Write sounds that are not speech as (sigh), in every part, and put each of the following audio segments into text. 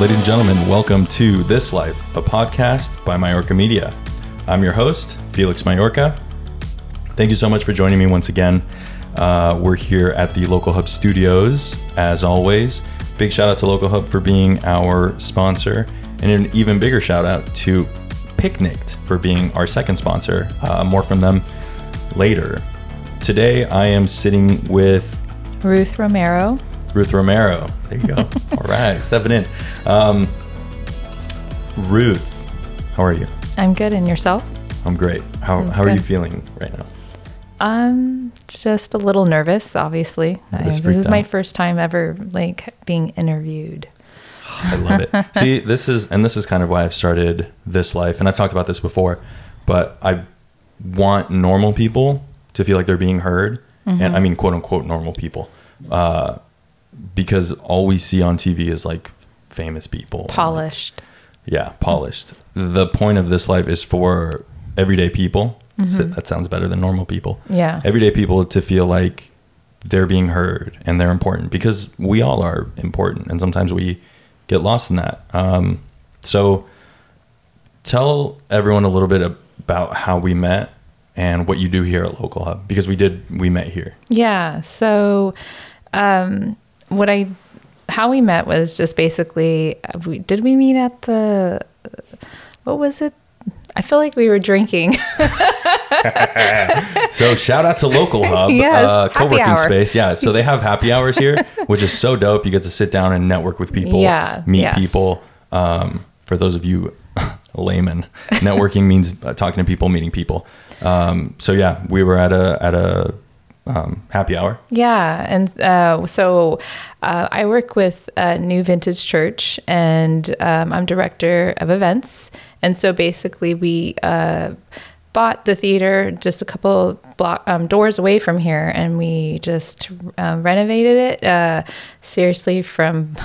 Ladies and gentlemen, welcome to This Life, a podcast by Majorca Media. I'm your host, Felix Majorca. Thank you so much for joining me once again. Uh, we're here at the Local Hub Studios, as always. Big shout out to Local Hub for being our sponsor, and an even bigger shout out to Picnicked for being our second sponsor. Uh, more from them later. Today, I am sitting with Ruth Romero. Ruth Romero. There you go. (laughs) All right, stepping in. Um, Ruth, how are you? I'm good, and yourself? I'm great. How, That's how are you feeling right now? I'm just a little nervous, obviously. I, this is my first time ever like being interviewed. I love it. (laughs) See, this is, and this is kind of why I've started this life, and I've talked about this before, but I want normal people to feel like they're being heard, and I mean quote unquote normal people, uh, because all we see on TV is like famous people, and, like, Polished. yeah, polished. The point of this life is for everyday people. So that sounds better than normal people. Yeah. Everyday people to feel like they're being heard and they're important because we all are important, and sometimes we get lost in that. Um, so, tell everyone a little bit about how we met and what you do here at Local Hub because we did we met here. Yeah. So, um, what I, how we met was just basically, we, did we meet at the, what was it? I feel like we were drinking. (laughs) So shout out to Local Hub, (laughs) Yes, uh, co-working space. Yeah, so they have happy hours here, (laughs) which is so dope. You get to sit down and network with people, Yeah, meet yes. people. Um, for those of you laymen, networking means uh, talking to people, meeting people. Um, so yeah, we were at a at a um, happy hour. Yeah, and uh, so uh, I work with uh, New Vintage Church, and um, I'm director of events. And so basically, we uh, bought the theater just a couple block um, doors away from here, and we just uh, renovated it uh, seriously from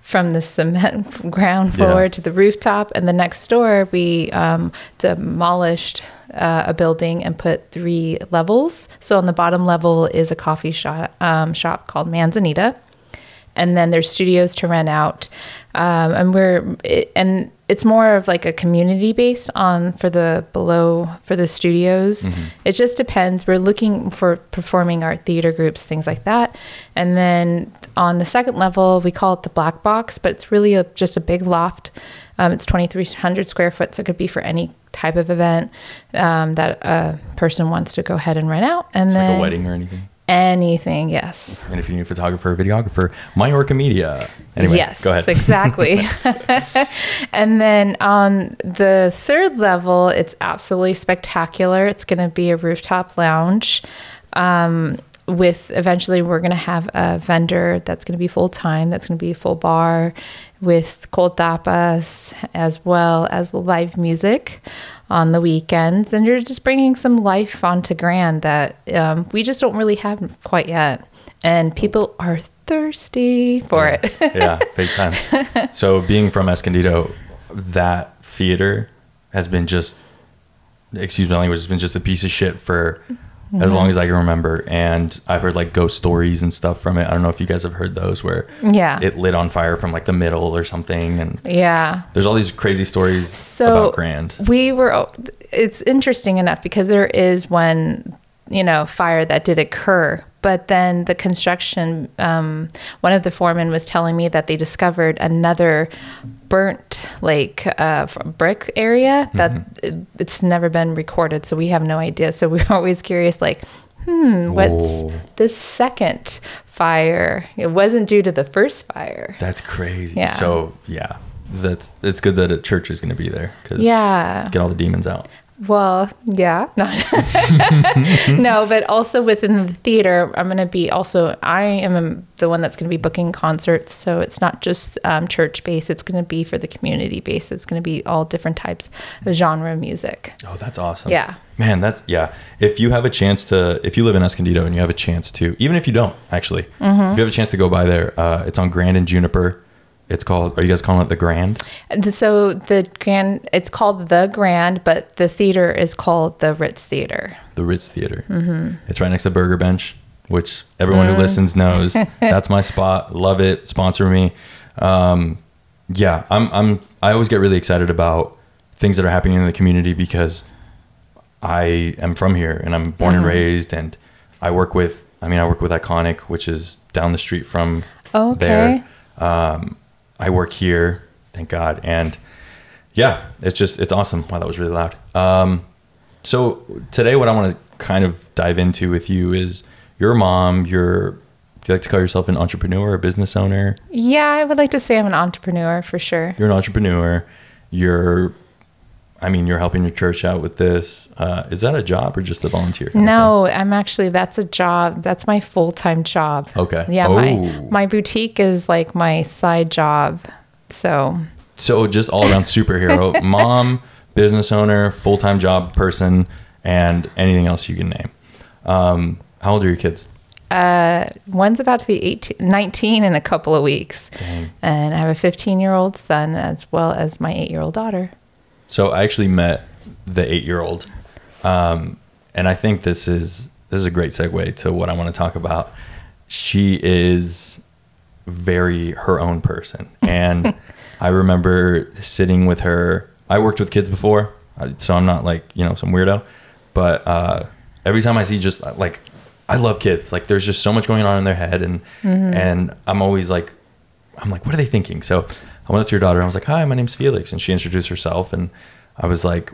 from the cement (laughs) ground floor Yeah. to the rooftop. And the next door, we um, demolished uh, a building and put three levels. So on the bottom level is a coffee shop, um, shop called Manzanita, and then there's studios to rent out. Um, and we're it, and it's more of like a community based on for the below for the studios. It just depends. We're looking for performing art theater groups, things like that. And then on the second level, we call it the black box, but it's really a, just a big loft. Um, it's 2,300 square foot, so it could be for any type of event um, that a person wants to go ahead and rent out. And It's then like a wedding or anything. anything, yes. And if you need a photographer, or videographer, Majorca Media. Anyway, yes, go ahead. exactly. (laughs) (laughs) and then on the third level, it's absolutely spectacular. It's going to be a rooftop lounge. Um, with eventually, we're going to have a vendor that's going to be full time. That's going to be a full bar with cold tapas as well as live music on the weekends. And you're just bringing some life onto Grand that um, we just don't really have quite yet. And people are thirsty for it. yeah, (laughs) big time. So being from Escondido, that theater has been just, excuse my language, has been just a piece of shit for as long as I can remember. And I've heard like ghost stories and stuff from it. I don't know if you guys have heard those where Yeah. it lit on fire from like the middle or something. And yeah. there's all these crazy stories So about Grand. we were. It's interesting enough because there is one, you know, fire that did occur, but then the construction. Um, one of the foremen was telling me that they discovered another burnt like uh, brick area that Mm-hmm. it- it's never been recorded, so we have no idea. So we (laughs) we're always curious, like, hmm, what's Whoa. the second fire? It wasn't due to the first fire. That's crazy. Yeah. So yeah, that's it's good that a church is going to be there because Yeah. get all the demons out. Well, yeah, (laughs) no, no, but also within the theater, I'm going to be also. I am the one that's going to be booking concerts, so it's not just um, church based. It's going to be for the community base. It's going to be all different types of genre music. Oh, that's awesome. Yeah. Man, that's yeah. If you have a chance to, if you live in Escondido and you have a chance to, even if you don't actually, Mm-hmm. if you have a chance to go by there, uh, it's on Grand and Juniper. It's called. Are you guys calling it the Grand? So the grand, it's called the Grand, but the theater is called the Ritz Theater. The Ritz Theater. Mm-hmm. It's right next to Burger Bench, which everyone who listens knows. (laughs) that's my spot. Love it. Sponsor me. Um, yeah, I'm I'm I always get really excited about things that are happening in the community because I am from here and I'm born and raised and I work with I mean I work with Iconic which is down the street from Okay. there. Um, I work here, thank God, and yeah, it's just it's awesome. Wow, that was really loud. Um, so today, what I want to kind of dive into with you is your mom. Your do you like to call yourself an entrepreneur, a business owner? Yeah, I would like to say I'm an entrepreneur for sure. You're an entrepreneur. You're, I mean, you're helping your church out with this. Uh, is that a job or just a volunteer? No, I'm actually that's a job. That's my full time job. Okay. Yeah, Oh. my my boutique is like my side job. So? So just all around superhero, (laughs) mom, business owner, full time job person, and anything else you can name. Um, how old are your kids? uh, one's about to be 18, 19 in a couple of weeks, Dang. and I have a 15 year old son as well as my eight year old daughter. So I actually met the eight-year-old, um, and I think this is this is a great segue to what I want to talk about. She is very her own person, (laughs) and I remember sitting with her. I worked with kids before, uh, so I'm not like you know some weirdo, but uh, every time I see just like I love kids. Like there's just so much going on in their head, and and I'm always like I'm like, what are they thinking? So I went up to your daughter and I was like, hi, my name's Felix. And she introduced herself. And I was like,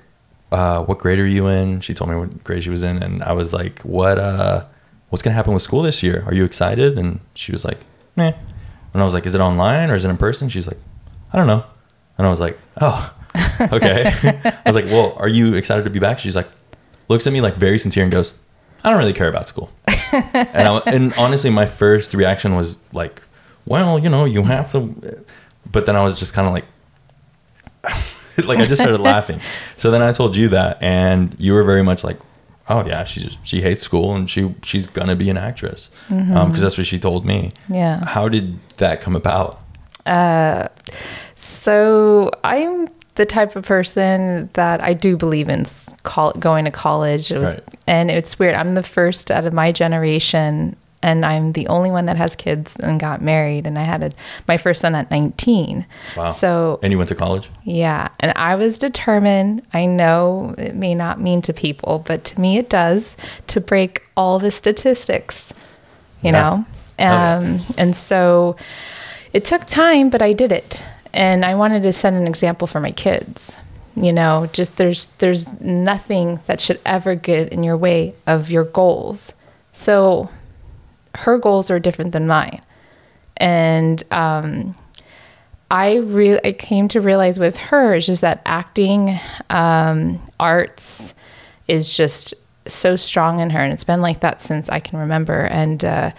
uh, what grade are you in? She told me what grade she was in. And I was like, what, uh, what's going to happen with school this year? Are you excited? And she was like, meh. And I was like, is it online or is it in person? She's like, I don't know. And I was like, oh, (laughs) okay. I was like, well, are you excited to be back? She's like, looks at me like very sincere and goes, I don't really care about school. (laughs) and, I, and honestly, my first reaction was like, well, you know, you have to. But then I was just kind of like, (laughs) like I just started (laughs) laughing. So then I told you that, and you were very much like, oh yeah, she just she hates school and she she's gonna be an actress because that's what she told me. Yeah. How did that come about? Uh, So I'm the type of person that I do believe in col- going to college. It was, Right. and it's weird. I'm the first out of my generation, and I'm the only one that has kids and got married. And I had a, my first son at 19. Wow. So And you went to college? yeah, and I was determined. I know it may not mean to people, but to me it does to break all the statistics, you Yeah. know? Um, and so it took time, but I did it. And I wanted to set an example for my kids. You know, just there's there's nothing that should ever get in your way of your goals. So her goals are different than mine. And um, I really I came to realize with her is just that acting, um, arts is just so strong in her, and it's been like that since I can remember. And uh,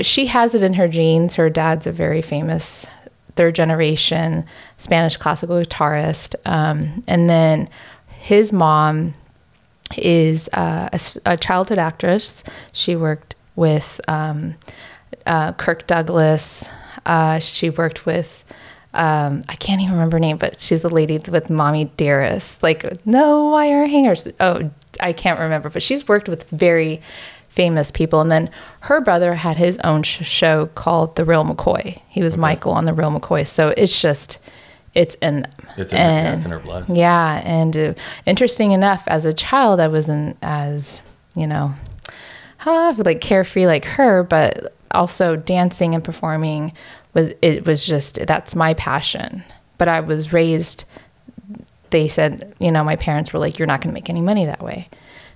she has it in her genes. Her dad's a very famous third generation Spanish classical guitarist, um, and then his mom is uh, a, a childhood actress. She worked with um, uh, Kirk Douglas. Uh, she worked with um, I can't even remember her name, but she's the lady with Mommy Dearest. Like no wire hangers. Oh, I can't remember, but she's worked with very famous people. And then her brother had his own sh- show called The Real McCoy. He was Michael on The Real McCoy. So it's just it's in them. It's in, her, yeah, it's in her blood. yeah, and uh, interesting enough, as a child, I wasn't as you know, uh, like carefree like her, but also dancing and performing was it was just that's my passion. But I was raised. They said, you know, my parents were like, "You're not going to make any money that way,"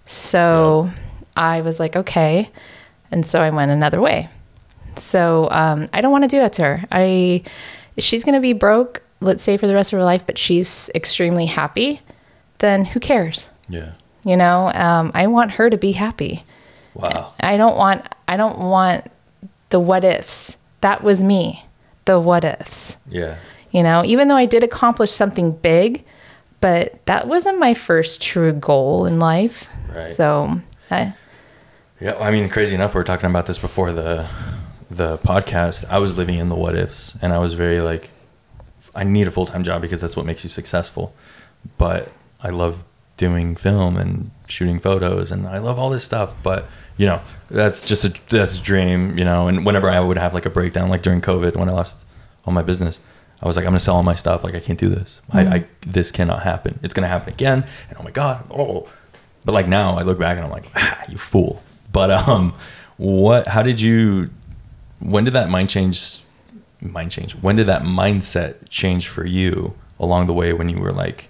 so I was like, "Okay," and so I went another way. So um, I don't want to do that to her. I she's going to be broke, let's say for the rest of her life, but she's extremely happy. Then who cares? Yeah. You know, um, I want her to be happy. Wow. I don't want I don't want the what ifs. That was me. The what ifs. Yeah. You know, even though I did accomplish something big, but that wasn't my first true goal in life. Right. So, I, Yeah, I mean, crazy enough, we were talking about this before the the podcast. I was living in the what ifs, and I was very like, I need a full time job because that's what makes you successful. But I love doing film and shooting photos, and I love all this stuff. But you know, that's just a that's a dream, you know. And whenever I would have like a breakdown, like during COVID when I lost all my business, I was like, I'm gonna sell all my stuff. Like I can't do this. I, I this cannot happen. It's gonna happen again. And oh my god. Oh. But like now, I look back and I'm like, ah, you fool. But um, what? How did you? When did that mind change? Mind change. When did that mindset change for you along the way? When you were like,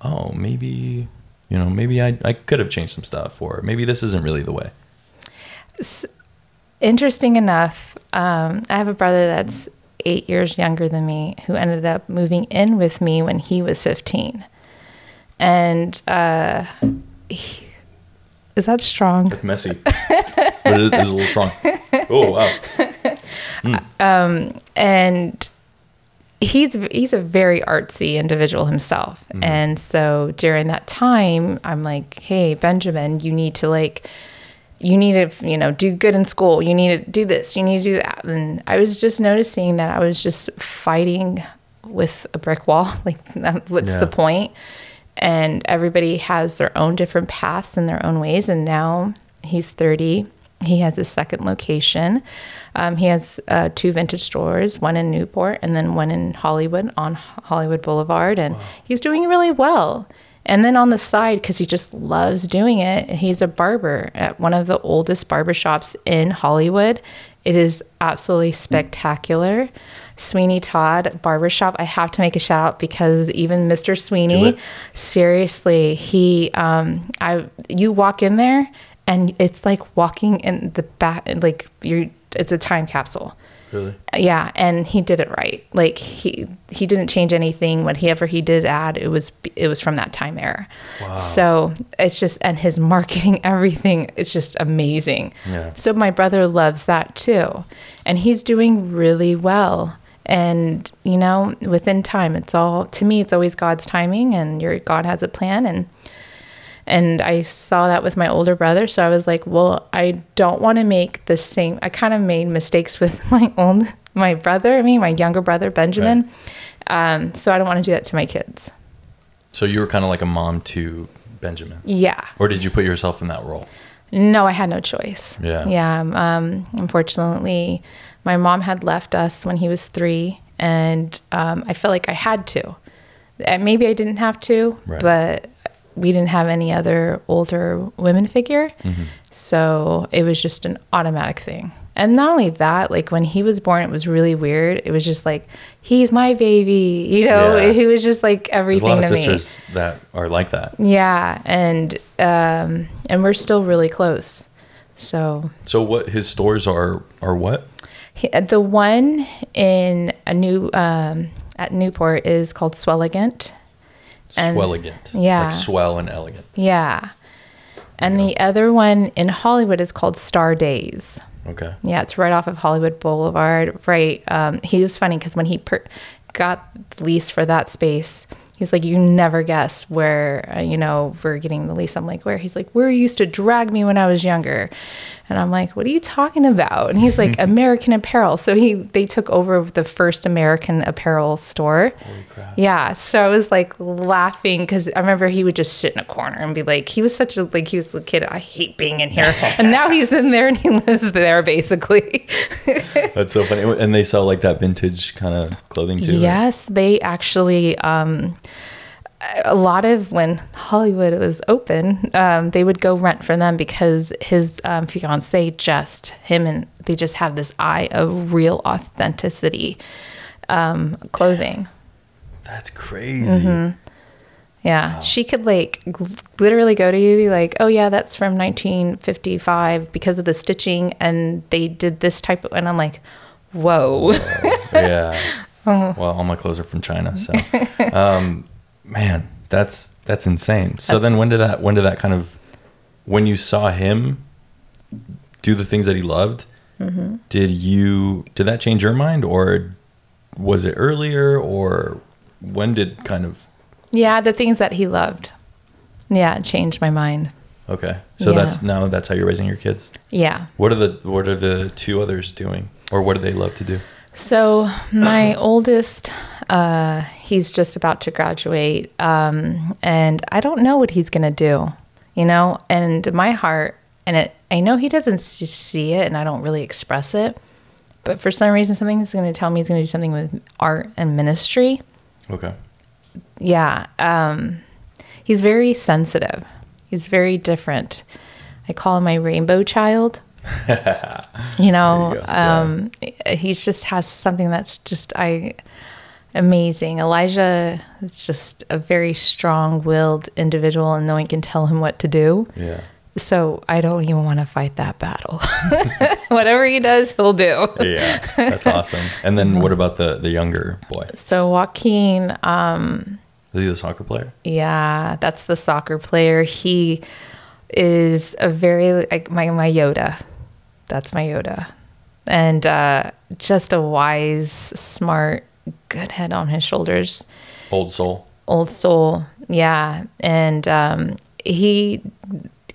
oh, maybe you know, maybe I I could have changed some stuff, or maybe this isn't really the way. Interesting enough, um, I have a brother that's eight years younger than me who ended up moving in with me when he was 15. And uh, he, is that strong? It's messy, (laughs) but it is, it's a little strong. Oh wow. (laughs) Um and he's he's a very artsy individual himself. Mm-hmm. And so during that time i'm like hey benjamin you need to like you need to you know do good in school. You need to do this. You need to do that. And i was just noticing that i was just fighting with a brick wall. (laughs) Like what's Yeah. the point? And everybody has their own different paths and their own ways. And now he's 30 he has a second location. Um, he has uh, two vintage stores one in newport and then one in hollywood on hollywood boulevard and he's doing really well. And then on the side because he just loves doing it he's a barber at one of the oldest barbershops in hollywood. It is absolutely spectacular. Sweeney todd barbershop i have to make a shout out because even mr sweeney seriously he um i you walk in there and it's like walking in the back like you're it's a time capsule. Really? yeah and he did it right. Like he he didn't change anything. Whatever he did add it was it was from that time era. Wow. so it's just and his marketing (laughs) everything it's just amazing. Yeah. so my brother loves that too. And he's doing really well. And you know within time it's all to me it's always god's timing and your god has a plan. And and I saw that with my older brother. So I was like, well, I don't want to make the same. I kind of made mistakes with (laughs) my own, my brother, I mean, my younger brother, Benjamin. Um, so I don't want to do that to my kids. So you were kind of like a mom to Benjamin, Yeah. or did you put yourself in that role? No, I had no choice. Yeah. Yeah. Um, unfortunately, my mom had left us when he was three, and um, I felt like I had to. Uh, Maybe I didn't have to, Right. but we didn't have any other older women figure. Mm-hmm. So it was just an automatic thing. And not only that, like when he was born, it was really weird. It was just like, he's my baby, you know, Yeah. he was just like There's a everything lot of to me. sisters that are like that. Yeah. And, um, and we're still really close. So So what his stores are are what? He- The one in a new um, at Newport is called Swelligant. And- Swelligant. yeah. Like swell and elegant. Yeah. And the other one in Hollywood is called Star Days. Okay. Yeah, it's right off of Hollywood Boulevard. Right. Um, he was funny because when he per- got the lease for that space, he's like, "You never guess where uh, you know we're getting the lease." I'm like, "Where?" He's like, "Where you used to drag me when I was younger," and I'm like, "What are you talking about?" And he's like, (laughs) "American Apparel." So he they took over the first American Apparel store. Holy crap. Yeah, so I was like laughing because I remember he would just sit in a corner and be like, he was such a like he was the kid. I hate being in here, (laughs) and now he's in there and he lives there basically. (laughs) That's so funny. And they sell like that vintage kind of clothing too. right? yes, they actually. um a lot of when Hollywood was open, um, they would go rent for them because his um, fiance just him and they just have this eye of real authenticity um, clothing. That's crazy. Mm-hmm. Yeah, she could like literally go to you, be like, "Oh yeah, that's from 1955 because of the stitching, and they did this type of." And I'm like, "Whoa!" yeah. (laughs) Uh-huh. Well, all my clothes are from China, so um, man, that's that's insane. So then, when did that? When did that kind of? When you saw him do the things that he loved, Mm-hmm. did you? Did that change your mind, or was it earlier, or when did kind of? yeah, the things that he loved. Yeah, it changed my mind. Okay, so Yeah. that's now that's how you're raising your kids. Yeah. What are the What are the two others doing, or what do they love to do? So my oldest, uh, he's just about to graduate, um, and I don't know what he's gonna do, you know. And my heart, and it, I know he doesn't see it, and I don't really express it, but for some reason, something's going to tell me he's going to do something with art and ministry. Okay. Yeah. Um, he's very sensitive. He's very different. I call him my rainbow child. (laughs) you know, you go. Yeah. um, he just has something that's just I amazing. Elijah is just a very strong-willed individual, and no one can tell him what to do. Yeah. So I don't even want to fight that battle. (laughs) Whatever he does, he'll do. Yeah. That's awesome. And then what about the the younger boy? So Joaquin, um, Is he the soccer player? yeah, that's the soccer player. He is a very like my my Yoda. That's my Yoda, and uh, just a wise, smart, good head on his shoulders. Old soul. old soul yeah. And um, he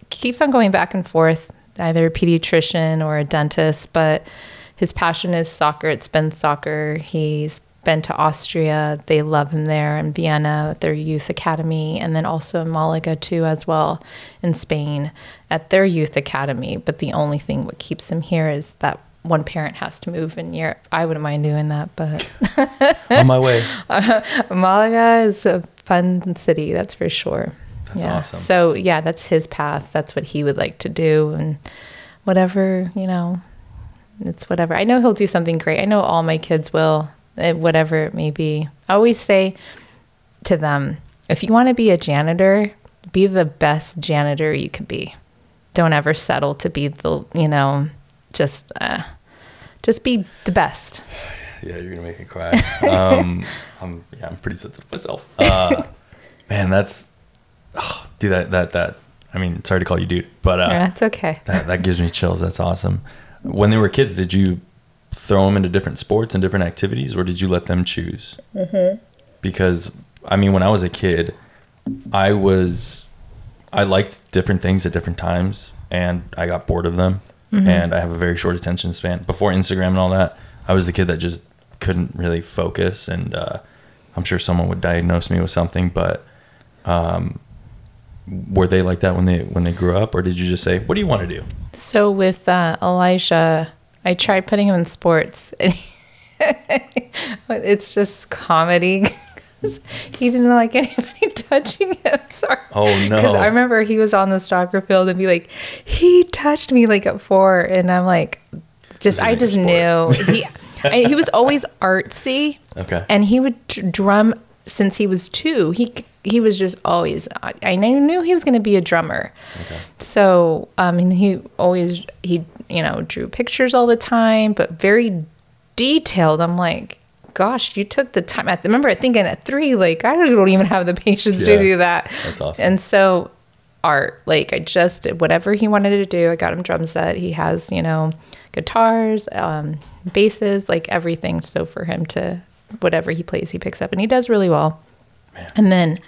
keeps on going back and forth either a pediatrician or a dentist but his passion is soccer. It's been soccer. He's been to austria. They love him there in vienna at their youth academy and then also in malaga too as well in spain at their youth academy. But the only thing what keeps him here is that one parent has to move in Europe. I wouldn't mind doing that, but (laughs) On my way. (laughs) Malaga is a fun city, that's for sure. That's yeah. awesome. So yeah, that's his path. That's what he would like to do, and whatever you know, it's whatever. I know he'll do something great. I know all my kids will, eh, whatever it may be. I always say to them, if you want to be a janitor, be the best janitor you could be. Don't ever settle to be the you know, just uh, just be the best. Yeah, you're gonna make me cry. Um, (laughs) I'm yeah, I'm pretty sensitive myself. Uh, man, that's oh, dude. That that that. I mean, sorry to call you dude, but uh, yeah, it's okay. that that gives me chills. That's awesome. When they were kids, did you throw them into different sports and different activities, or did you let them choose? Mm-hmm. Because I mean, when I was a kid, I was I liked different things at different times, and I got bored of them. And I have a very short attention span. Before Instagram and all that, I was the kid that just couldn't really focus, and uh, I'm sure someone would diagnose me with something. But um, were they like that when they when they grew up, or did you just say, "What do you want to do"? So with uh, Elijah, I tried putting him in sports. (laughs) it's just comedy. (laughs) (laughs) he didn't like anybody (laughs) touching him. Sorry. Oh, no. Because I remember he was on the soccer field and be like, he touched me like at four, and I'm like, just I just knew (laughs) he. I, he was always artsy. Okay. And he would dr- drum since he was two. He he was just always. I, I knew he was going to be a drummer. Okay. So um, and he always he you know drew pictures all the time, but very detailed. I'm like, gosh, you took the time. I remember thinking at three, like I don't even have the patience Yeah. to do that. That's awesome. And so art, like I just did whatever he wanted to do. I got him drum set. He has you know guitars, um, basses, like everything. So for him to whatever he plays, he picks up, and he does really well. And then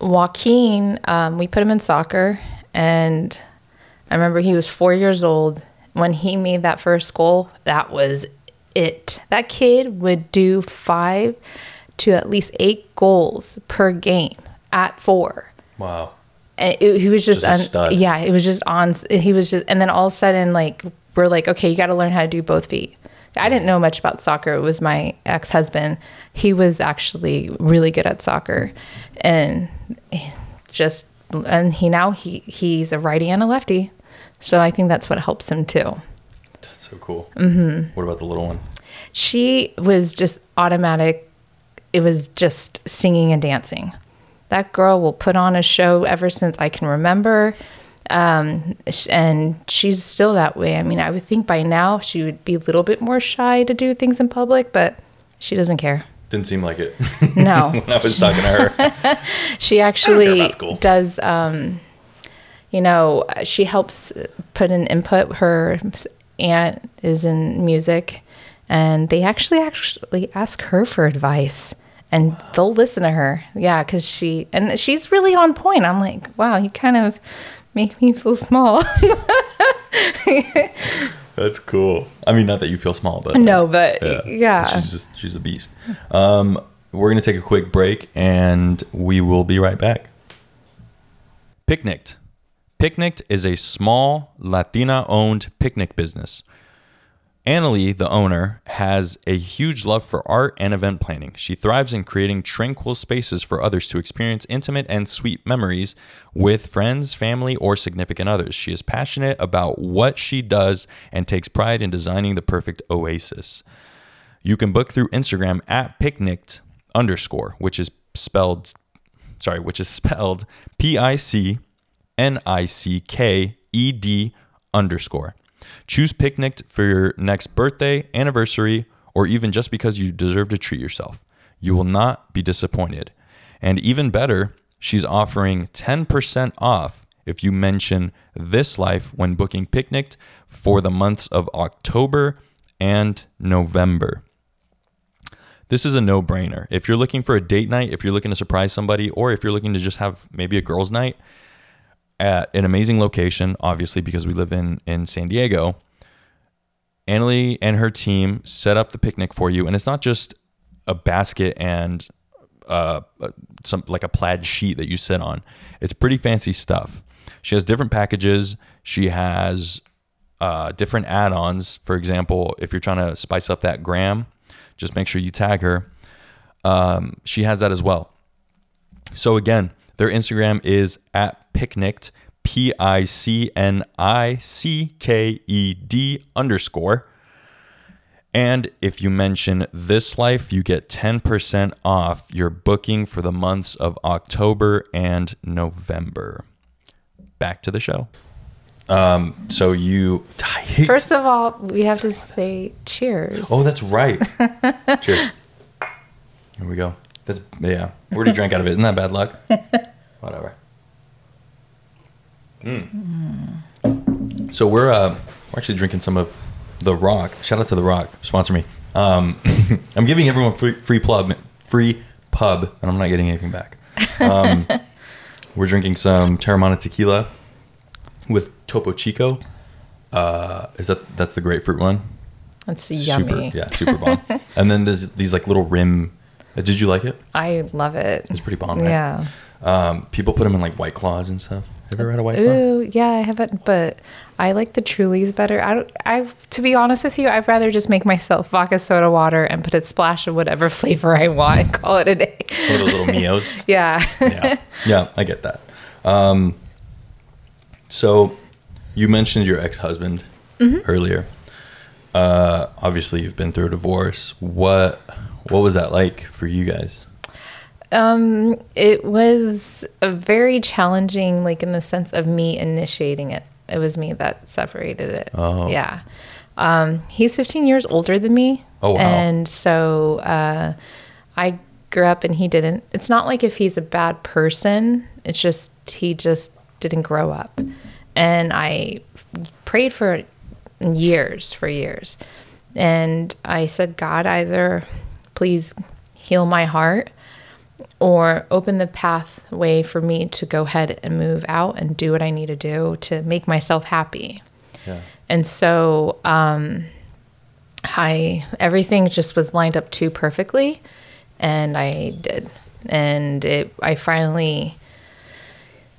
Joaquin, um, we put him in soccer, and I remember he was four years old when he made that first goal. That was it. That kid would do five to at least eight goals per game at four. Wow. and it, he was just, Just on, yeah it was just on he was just and then all of a sudden like we're like okay you got to learn how to do both feet. I didn't know much about soccer. It was my ex-husband. He was actually really good at soccer. And just and he now he he's a righty and a lefty. So i think that's what helps him too That's so cool. Mm-hmm. What about the little one? she was just automatic it was just singing and dancing that girl will put on a show ever since i can remember um, and she's still that way i mean i would think by now she would be a little bit more shy to do things in public but she doesn't care Didn't seem like it no (laughs) when I was talking to her. (laughs) she actually does um you know she helps put an input her aunt is in music and they actually actually ask her for advice and they'll listen to her yeah because she and she's really on point i'm like wow you kind of make me feel small (laughs) That's cool. I mean, not that you feel small, but no but yeah, she's just she's a beast. Um, we're gonna take a quick break, and we will be right back. Picnicked. Picnicked is a small Latina-owned picnic business. Annalie, the owner, has a huge love for art and event planning. She thrives in creating tranquil spaces for others to experience intimate and sweet memories with friends, family, or significant others. She is passionate about what she does and takes pride in designing the perfect oasis. You can book through Instagram at picnicked underscore, which is spelled, sorry, which is spelled P I C N I C K E D underscore. Choose Picnicked for your next birthday, anniversary, or even just because you deserve to treat yourself. You will not be disappointed. And even better, she's offering 10% off if you mention this life when booking Picnicked for the months of October and November. This is a no brainer. If you're looking for a date night, if you're looking to surprise somebody, or if you're looking to just have maybe a girls' night, at an amazing location, obviously because we live in in San Diego. Annalie and her team set up the picnic for you, and it's not just a basket and uh, some like a plaid sheet that you sit on. It's pretty fancy stuff. She has different packages. She has uh, different add-ons. For example, if you're trying to spice up that gram, just make sure you tag her. Um, she has that as well. So again, their Instagram is at picnicked, P I C N I C K E D underscore. And if you mention this life, you get 10% off your booking for the months of October and November. Back to the show. Um, so you First of all, we have to say cheers. Oh, that's right. cheers. (laughs) Here we go. That's yeah. We already drank out of it. Isn't that bad luck? (laughs) Whatever. Mm. So we're uh, we're actually drinking some of the Rock. Shout out to the Rock, sponsor me. Um, (laughs) I'm giving everyone free free pub, free pub, and I'm not getting anything back. Um, (laughs) we're drinking some Teremana tequila with Topo Chico. Uh, is that that's the grapefruit one? That's yummy. Super, yeah, super bomb. (laughs) and then there's these like little rim. uh, Did you like it? I love it. It's pretty bomb, right? Yeah. Um, people put them in like white claws and stuff. Have you ever had a white claw? Ooh, yeah, I haven't, but I like the Trulies better. I don't. I to be honest with you, I'd rather just make myself vodka soda water and put a splash of whatever (laughs) flavor I want. and Call it a day. One of those little meos. (laughs) yeah. yeah, yeah, I get that. Um, so, you mentioned your ex-husband earlier. Uh, obviously, you've been through a divorce. What what was that like for you guys? Um, it was a very challenging, like in the sense of me initiating it. It was me that separated it. Oh. Yeah. Um, he's 15 years older than me. Oh, wow. And so uh, I grew up and he didn't. It's not like if he's a bad person, it's just he just didn't grow up. And I prayed for years, for years. And I said, God, either please heal my heart or open the pathway for me to go ahead and move out and do what I need to do to make myself happy. Yeah. And so um, I everything just was lined up too perfectly, and I did. And it I finally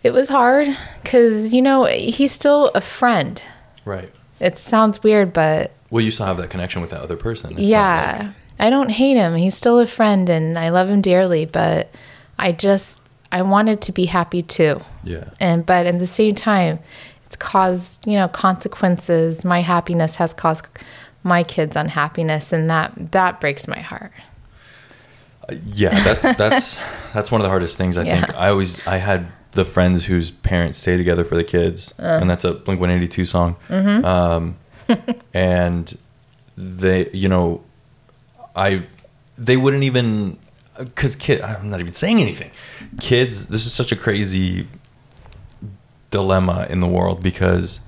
it was hard because you know he's still a friend. Right. It sounds weird, but Well, you still have that connection with that other person. It's yeah, like- I don't hate him. He's still a friend, and I love him dearly. But I just I wanted to be happy too yeah. and but at the same time it's caused you know consequences my happiness has caused my kids unhappiness and that that breaks my heart uh, Yeah, that's (laughs) that's that's one of the hardest things I think. I always I had the friends whose parents stay together for the kids, uh. and that's a Blink One Eighty Two song. Mm-hmm. Um, (laughs) and they, you know, I they wouldn't even because kid. I'm not even saying anything. Kids, this is such a crazy dilemma in the world because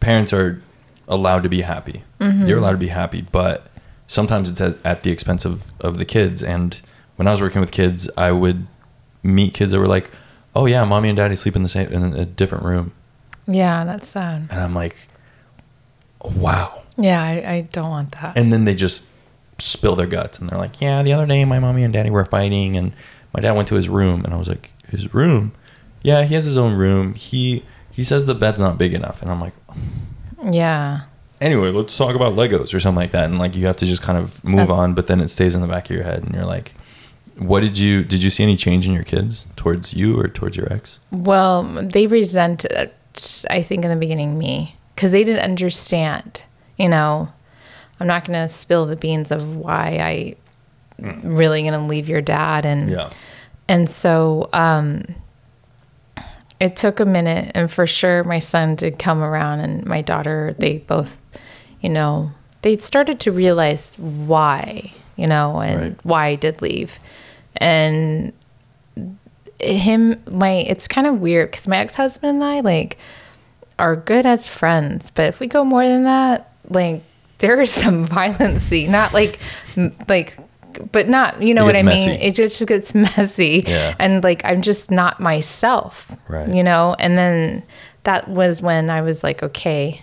parents are allowed to be happy. Mm-hmm. You're allowed to be happy, but sometimes it's at, at the expense of, of the kids. And when I was working with kids, I would meet kids that were like, "Oh yeah, mommy and daddy sleep in the same in a different room," yeah that's sad and I'm like, "Wow." yeah I, I don't want that And then they just spill their guts, and they're like, "Yeah, the other day my mommy and daddy were fighting, and my dad went to his room," and I was like, "His room? Yeah, he has his own room. He he says the bed's not big enough," and I'm like, yeah anyway, let's talk about Legos or something like that, and like you have to just kind of move Uh, on, but then it stays in the back of your head, and you're like, what did you did you see any change in your kids towards you or towards your ex? Well, they resented, I think, in the beginning, me because they didn't understand. You know, I'm not going to spill the beans of why I really going to leave your dad, and Yeah, and so um, it took a minute, and for sure, my son did come around, and my daughter. They both, you know, they started to realize why, you know, and Right. why I did leave, and him my it's kind of weird because my ex-husband and i like are good as friends but if we go more than that like there is some (laughs) violency not like like but not you know what i gets mean it just gets (laughs) messy Yeah. and like i'm just not myself Right. you know and then that was when i was like okay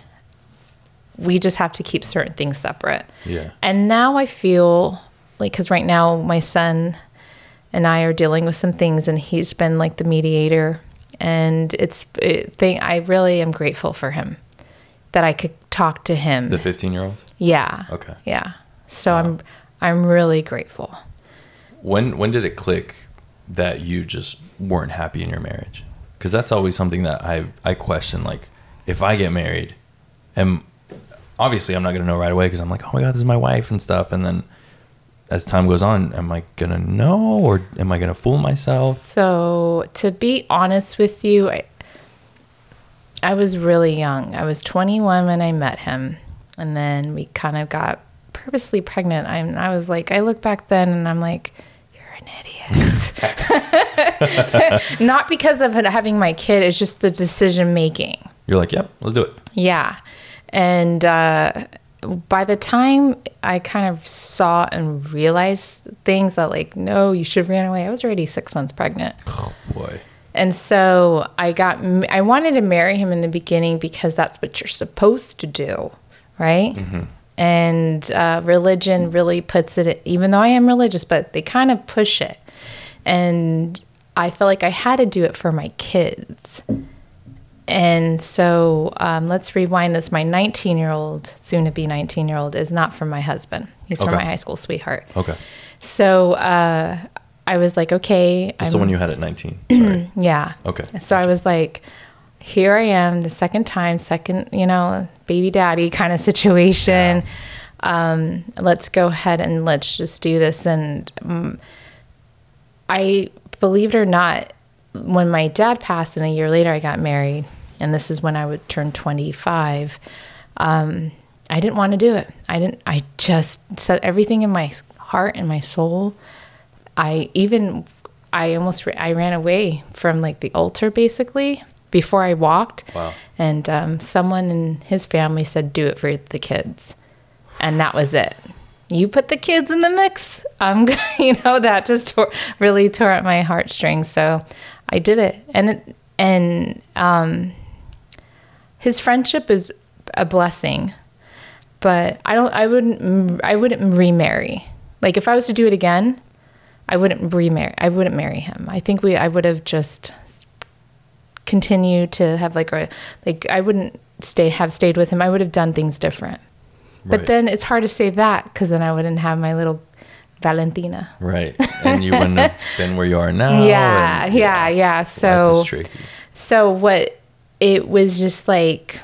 we just have to keep certain things separate yeah, and now I feel like, because right now my son and I are dealing with some things, and he's been like the mediator. And it's it, thing I really am grateful for him that I could talk to him. the 15 year old. Yeah. Okay. Yeah. So I'm I'm really grateful. When when did it click that you just weren't happy in your marriage? Because that's always something that I I question. Like, if I get married, and obviously I'm not gonna know right away because I'm like, oh my god, this is my wife and stuff. And then as time goes on, am I gonna know or am I gonna fool myself? So to be honest with you, I I was really young. I was 21 when I met him, and then we kind of got purposely pregnant. I'm, I was like, I look back then and I'm like, you're an idiot. (laughs) Not because of having my kid, it's just the decision making. You're like, yep, let's do it. Yeah. And uh, by the time I kind of saw and realized things that, like, no, you should have ran away, I was already six months pregnant. Oh boy. And so I got, I wanted to marry him in the beginning because that's what you're supposed to do, right? And uh, religion really puts it, even though I am religious, but they kind of push it. And I felt like I had to do it for my kids. And so um, let's rewind this. My 19 year old, soon to be 19 year old, is not from my husband. He's from my high school sweetheart. Okay. So uh, I was like, okay. That's the I'm- one you had at 19. (clears throat) Yeah. Okay. So I was like, here I am, the second time, second, you know, baby daddy kind of (laughs) situation. Um, let's go ahead and let's just do this. And um, I believe it or not, when my dad passed and a year later I got married, and this is when I would turn 25, um, I didn't want to do it. I didn't, I just set everything in my heart and my soul. I even, I almost, I ran away from like the altar basically before I walked. Wow. And um, someone in his family said, do it for the kids. And that was it. You put the kids in the mix. I'm, (laughs) you know, that just tore, really tore at my heartstrings. So I did it. And, it, and, um, his friendship is a blessing, but I don't, I wouldn't, I wouldn't remarry. Like if I was to do it again, I wouldn't remarry. I wouldn't marry him. I think we, I would have just continued to have like a, like I wouldn't stay, have stayed with him. I would have done things different. But then it's hard to say that because then I wouldn't have my little Valentina. Right. And you wouldn't have (laughs) been where you are now. yeah, and- yeah, yeah. Life So so what it was just like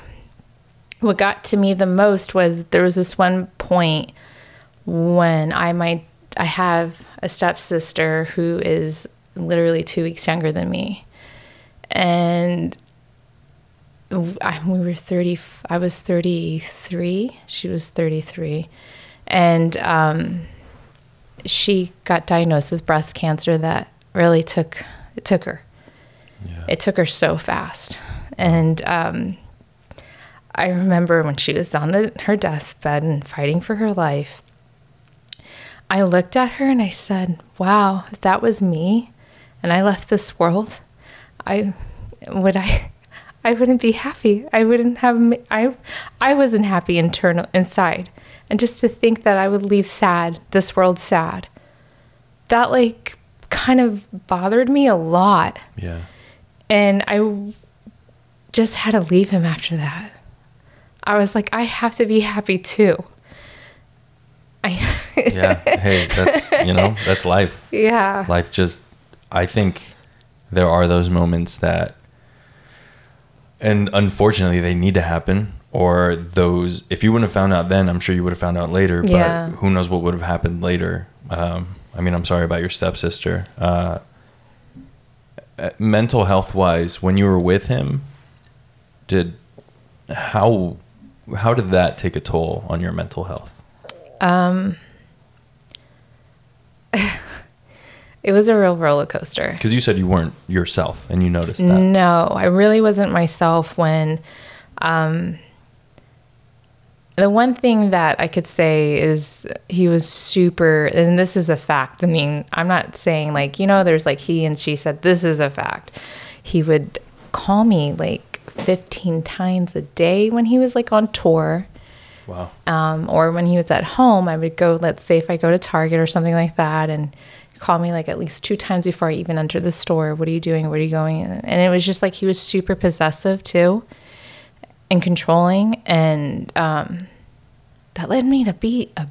what got to me the most was there was this one point when I might I have a stepsister who is literally two weeks younger than me. And I, we were 30 I was 33, she was 33. And um she got diagnosed with breast cancer that really took it took her Yeah. it took her so fast. And um, I remember when she was on the, her deathbed and fighting for her life, I looked at her and I said, Wow, if that was me and I left this world, I would I. I wouldn't be happy. I wouldn't have. I, I wasn't happy internal inside, and just to think that I would leave sad, this world sad, that like kind of bothered me a lot Yeah. and I just had to leave him after that. I was like, I have to be happy too. I yeah. Hey, that's you know (laughs) that's life. yeah. Life just. I think there are those moments that, and unfortunately, they need to happen. Or those, if you wouldn't have found out then, I'm sure you would have found out later. But Yeah. who knows what would have happened later? Um, I mean, I'm sorry about your stepsister. Uh, uh, mental health wise, when you were with him, did how how did that take a toll on your mental health? (laughs) It was a real roller coaster. Because you said you weren't yourself, and you noticed that. No, I really wasn't myself when um the one thing that I could say is he was super and this is a fact. I mean, I'm not saying like, you know, there's like he and she said this is a fact. He would call me like 15 times a day when he was like on tour. Wow. um, or when he was at home, I would go. Let's say if I go to Target or something like that, and call me like at least two times before I even entered the store. What are you doing? Where are you going? And it was just like he was super possessive too, and controlling, and um, that led me to be a.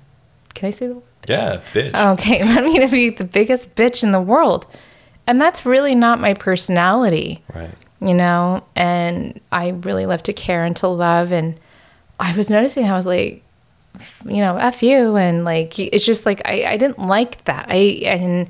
Can I say the? word? Yeah, bitch. Okay, (laughs) led me to be the biggest bitch in the world, and that's really not my personality Right. you know, and I really love to care and to love. And I was noticing, I was like, you know, F you. And like, it's just like, I, I didn't like that. I, and,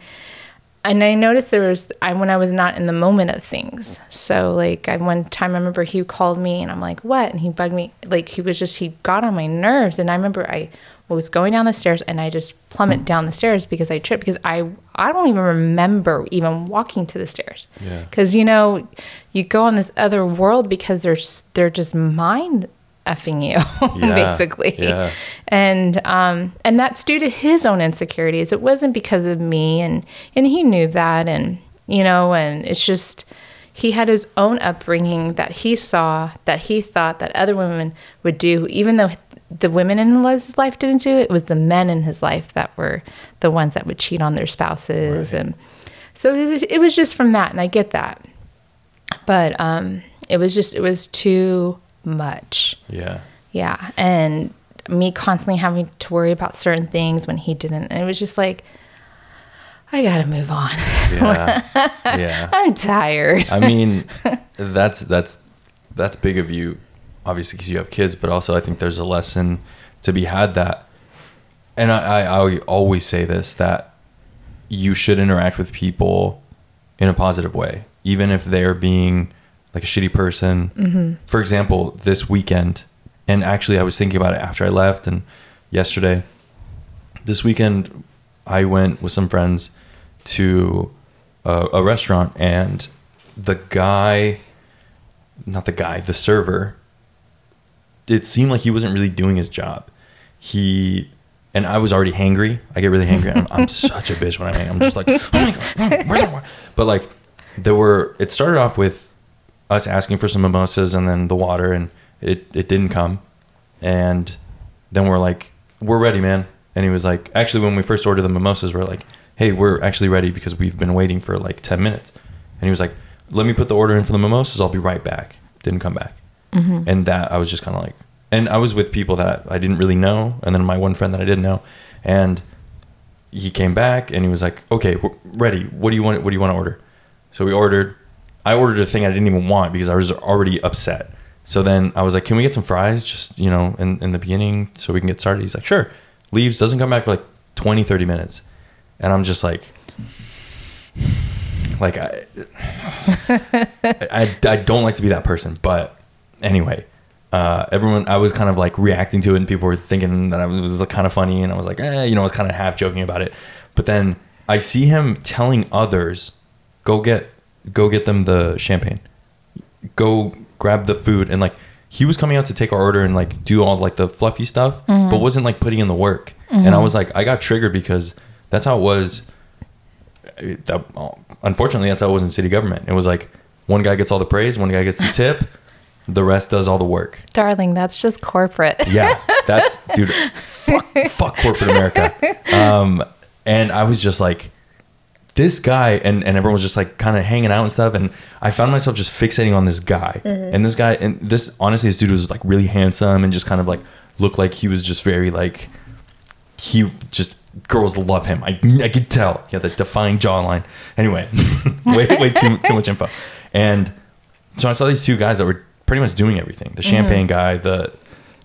and I noticed there was, I, when I was not in the moment of things. So like, I, one time I remember he called me and I'm like, what? And he bugged me. Like, he was just, he got on my nerves. And I remember I was going down the stairs and I just plummeted down the stairs because I tripped because I, I don't even remember even walking to the stairs Yeah. because you know you go on this other world because they're they're just mind effing you (laughs) Yeah, basically yeah. and um and that's due to his own insecurities it wasn't because of me and and he knew that and you know and it's just he had his own upbringing that he saw that he thought that other women would do even though the women in his life didn't do it it was the men in his life that were the ones that would cheat on their spouses Right. and so it was, it was just from that and i get that but um it was just it was too much Yeah. yeah and me constantly having to worry about certain things when he didn't and it was just like i gotta move on Yeah. (laughs) yeah. i'm tired I mean, (laughs) that's that's that's big of you, obviously, because you have kids. But also, I think there's a lesson to be had that, and I, I, I always say this that you should interact with people in a positive way, even if they're being like a shitty person. Mm-hmm. For example, this weekend, and actually, I was thinking about it after I left, and yesterday, this weekend, I went with some friends to a, a restaurant, and the guy, not the guy, the server, it seemed like he wasn't really doing his job. He and I was already hangry. I get really hangry. I'm, I'm (laughs) such a bitch when I'm angry. I'm just like, oh my god, where's the? But like, there were. It started off with us asking for some mimosas and then the water, and it it didn't come. And then we're like, we're ready, man. And he was like, actually, when we first ordered the mimosas, we're like, hey, we're actually ready because we've been waiting for like ten minutes. And he was like, let me put the order in for the mimosas. I'll be right back. Didn't come back. Mm-hmm. And that I was just kind of like, and I was with people that I didn't really know, and then my one friend that I didn't know, and he came back and he was like, okay, we're ready. What do you want? What do you want to order? So we ordered. I ordered a thing I didn't even want because I was already upset. So then I was like, can we get some fries just, you know, in, in the beginning so we can get started? He's like, sure. Leaves, doesn't come back for like 20, 30 minutes. And I'm just like, (sighs) like, I, I, I don't like to be that person. But anyway, uh, everyone, I was kind of like reacting to it and people were thinking that I was, was kind of funny. And I was like, eh, you know, I was kind of half joking about it. But then I see him telling others, go get, go get them the champagne. Go grab the food. And like he was coming out to take our order and like do all like the fluffy stuff but mm-hmm. wasn't like putting in the work. And i mm-hmm. was like i got triggered because that's how it was It- that, unfortunately that's how it was in city government. It was like one guy gets all the praise one guy gets the tip (laughs) the rest does all the work. Darling that's just corporate. Yeah that's dude (laughs) fuck, fuck corporate america. Um and i was just like this guy and, and everyone was just like kind of hanging out and stuff and i found myself just fixating on this guy. Mm-hmm. And this guy and this honestly this dude was like really handsome and just kind of like looked like he was just very like he just girls love him. I, I could tell. He had that defined jawline. Anyway (laughs) way way too, too much info. And so i saw these two guys that were pretty much doing everything. The mm-hmm. champagne guy the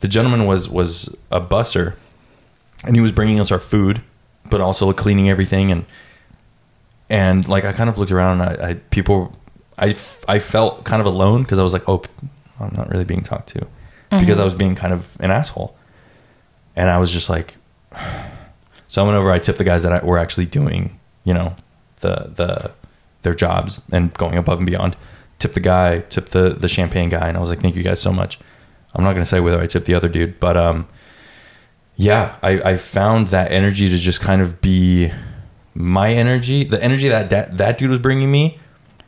the gentleman was was a buster and he was bringing us our food but also cleaning everything and and like I kind of looked around and I, I people I, I felt kind of alone because I was like oh I'm not really being talked to. Because I was being kind of an asshole. And I was just like (sighs) so I went over I tipped the guys that I, were actually doing you know the the their jobs and going above and beyond. Tipped the guy tipped the the champagne guy and I was like thank you guys so much. I'm not gonna say whether I tipped the other dude but um yeah I, I found that energy to just kind of be my energy the energy that that, that dude was bringing me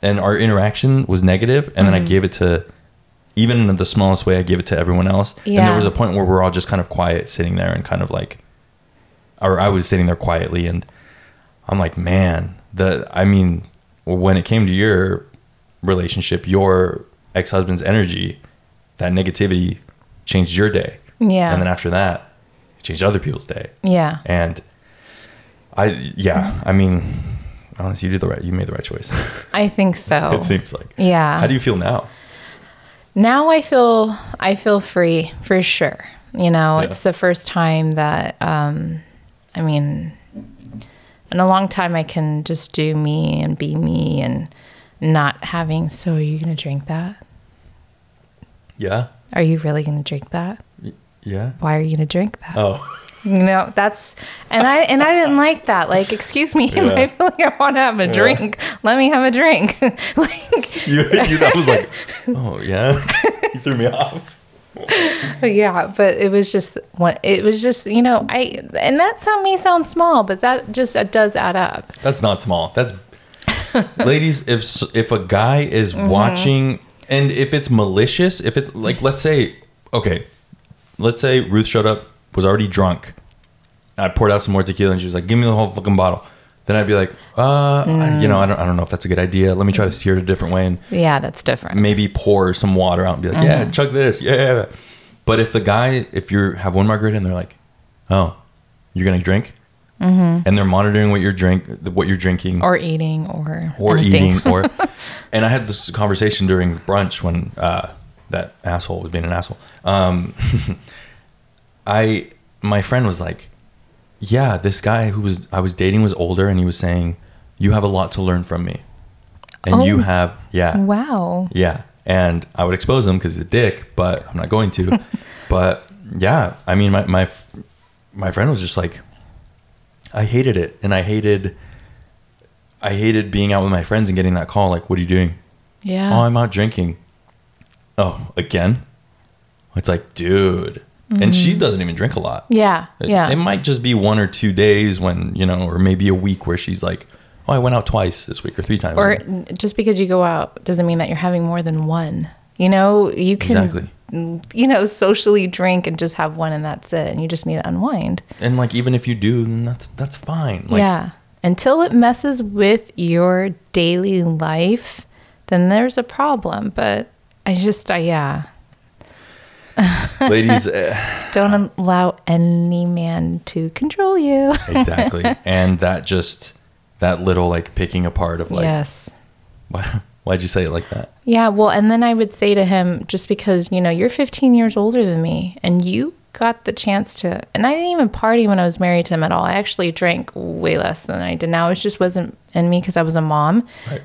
and our interaction was negative and then i mm-hmm. gave it to even in the smallest way i gave it to everyone else. And there was a point where we're all just kind of quiet sitting there and kind of like or i was sitting there quietly and i'm like man the i mean when it came to your relationship your ex-husband's energy that negativity changed your day. Yeah. and then after that it changed other people's day. Yeah. and I yeah, I mean, honestly, you did the right. You made the right choice. (laughs) I think so. it seems like. Yeah. How do you feel now? now I feel I feel free for sure. You know, Yeah. it's the first time that um I mean in a long time I can just do me and be me and not having so are you going to drink that? Yeah. Are you really going to drink that? Yeah. Why are you going to drink that? Oh, You know, that's and I and I didn't like that. Like, excuse me, (laughs) Yeah. I feel like I want to have a drink. Let me have a drink. (laughs) like, you, you that was like, (laughs) oh yeah, you threw me off. yeah, but it was just one. It was just you know I and that sound may sound small, but that just uh, does add up. That's not small. That's ladies. If if a guy is Mm-hmm. watching and if it's malicious, if it's like let's say okay, let's say Ruth showed up was already drunk. I poured out some more tequila and she was like, "Give me the whole fucking bottle." Then I'd be like, "Uh, I- you know, I don't, I don't know if that's a good idea. Let me try to steer it a different way and Yeah, that's different. maybe pour some water out and be like, "Yeah, chug this, yeah." But if the guy, if you have one margarita and they're like, "Oh, you're gonna drink," and they're monitoring what you're drink, what you're drinking, or eating, or or anything. eating or (laughs) and i had this conversation during brunch when uh, that asshole was being an asshole um, (laughs) i my friend was like yeah this guy who was i was dating was older and he was saying you have a lot to learn from me. And you Oh. have yeah. Wow. yeah. And i would expose him because he's a dick but i'm not going to. (laughs) But yeah i mean my, my my friend was just like i hated it. And i hated i hated being out with my friends and getting that call like what are you doing? Yeah. oh i'm out drinking. Oh again? It's like dude and she doesn't even drink a lot yeah. it, Mm-hmm. Yeah. it might just be one or two days when you know or maybe a week where she's like oh i went out twice this week or three times or just because you go out doesn't mean that you're having more than one. You know, you can, Exactly. you know, socially drink and just have one and that's it. And you just need to unwind. and like even if you do then that's that's fine like yeah. Until it messes with your daily life, then there's a problem. But I just, uh, yeah, (laughs) ladies eh, don't allow any man to control you. (laughs) exactly and that just that little like picking apart of like yes. (laughs) why, why'd you say it like that Yeah, well, and then I would say to him, just because, you know, you're 15 years older than me and you got the chance to, and I didn't even party when I was married to him at all. I actually drank way less than I did now. It just wasn't in me because I was a mom. right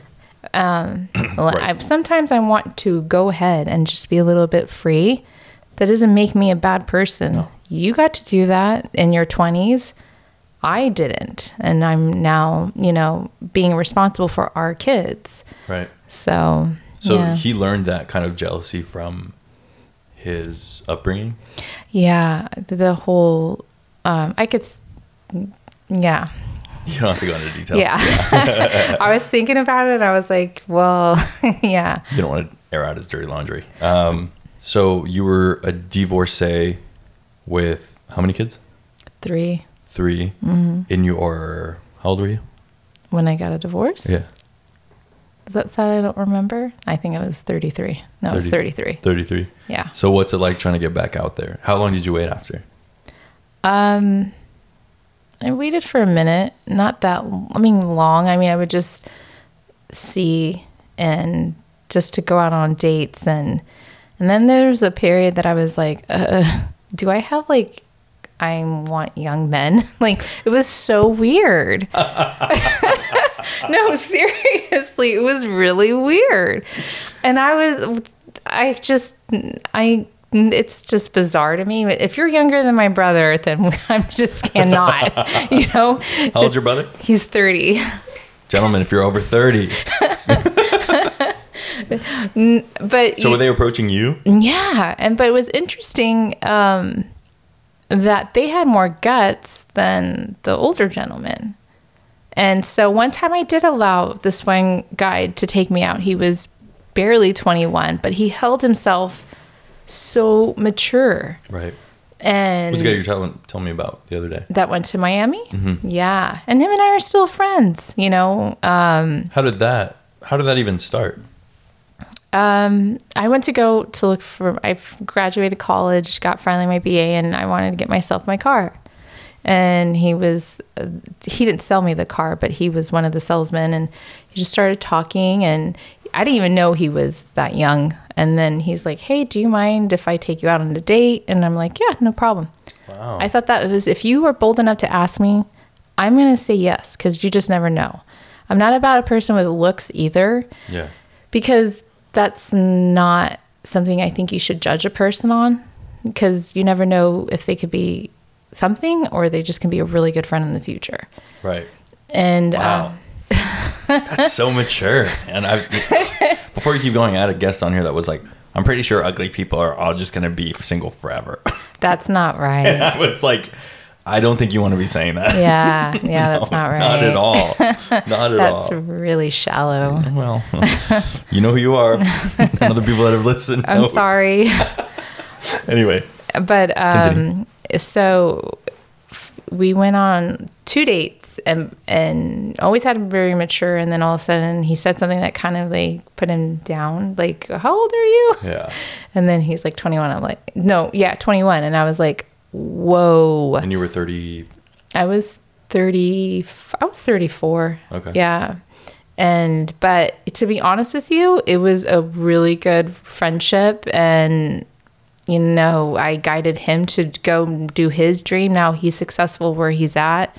(coughs) Well, I, sometimes I want to go ahead and just be a little bit free. That doesn't make me a bad person. You got to do that in your 20s. I didn't. And I'm now, you know, being responsible for our kids. right So, so yeah. he learned that kind of jealousy from his upbringing Yeah, the, whole um I could yeah. you don't have to go into detail Yeah. (laughs) I was thinking about it and I was like, well, (laughs) yeah. you don't want to air out his dirty laundry um so you were a divorcee with how many kids 3. 3 Mm-hmm. in your how old were you when I got a divorce. Yeah. Is that sad? I don't remember. I think it was 33. No, it was 33. 33. Yeah. So what's it like trying to get back out there? How long did you wait after? Um, I waited for a minute. Not that. I mean, long. I mean, I would just see and just to go out on dates and and then there's a period that I was like, uh, do I have like I want young men? (laughs) like it was so weird. (laughs) no, seriously, it was really weird. And I was I just I it's just bizarre to me. If you're younger than my brother, then (laughs) I just cannot. you know, How old's your brother? he's 30. Gentlemen, if you're over 30. But So were they approaching you? Yeah, and but it was interesting um, that they had more guts than the older gentleman. And so one time I did allow the one guy to take me out. He was barely 21, but he held himself so mature. Right. And Who's the guy you're telling, telling me about the other day? that went to Miami. Yeah, and him and I are still friends. You know, um, How did that, how did that even start? Um, I went to go to look for. I graduated college, got finally my BA, and I wanted to get myself my car. And he was, uh, he didn't sell me the car, but he was one of the salesmen, and he just started talking, and I didn't even know he was that young. And then he's like, "Hey, do you mind if I take you out on a date?" And I'm like, "Yeah, no problem." Wow. I thought that was if you were bold enough to ask me, I'm gonna say yes because you just never know. I'm not about a person with looks either yeah. because that's not something I think you should judge a person on because you never know if they could be something or they just can be a really good friend in the future. Right. And Wow. um, (laughs) That's so mature. And I, (laughs) before you keep going, I had a guest on here that was like, I'm pretty sure ugly people are all just going to be single forever. (laughs) that's not right. and I was like, I don't think you want to be saying that. Yeah, yeah, (laughs) that's not right. Not at all. Not (laughs) at That's all. That's really shallow. Well, (laughs) you know who you are. and other people that have listened. I'm know. sorry. Anyway, but Continue. um so we went on two dates and and always had him very mature and then all of a sudden he said something that kind of like put him down like how old are you yeah. and then he's like 21 i'm like no yeah 21 and i was like whoa And you were 30. I was 30 I was 34. Okay. Yeah. And but to be honest with you, it was a really good friendship and you know, I guided him to go do his dream. Now he's successful where he's at.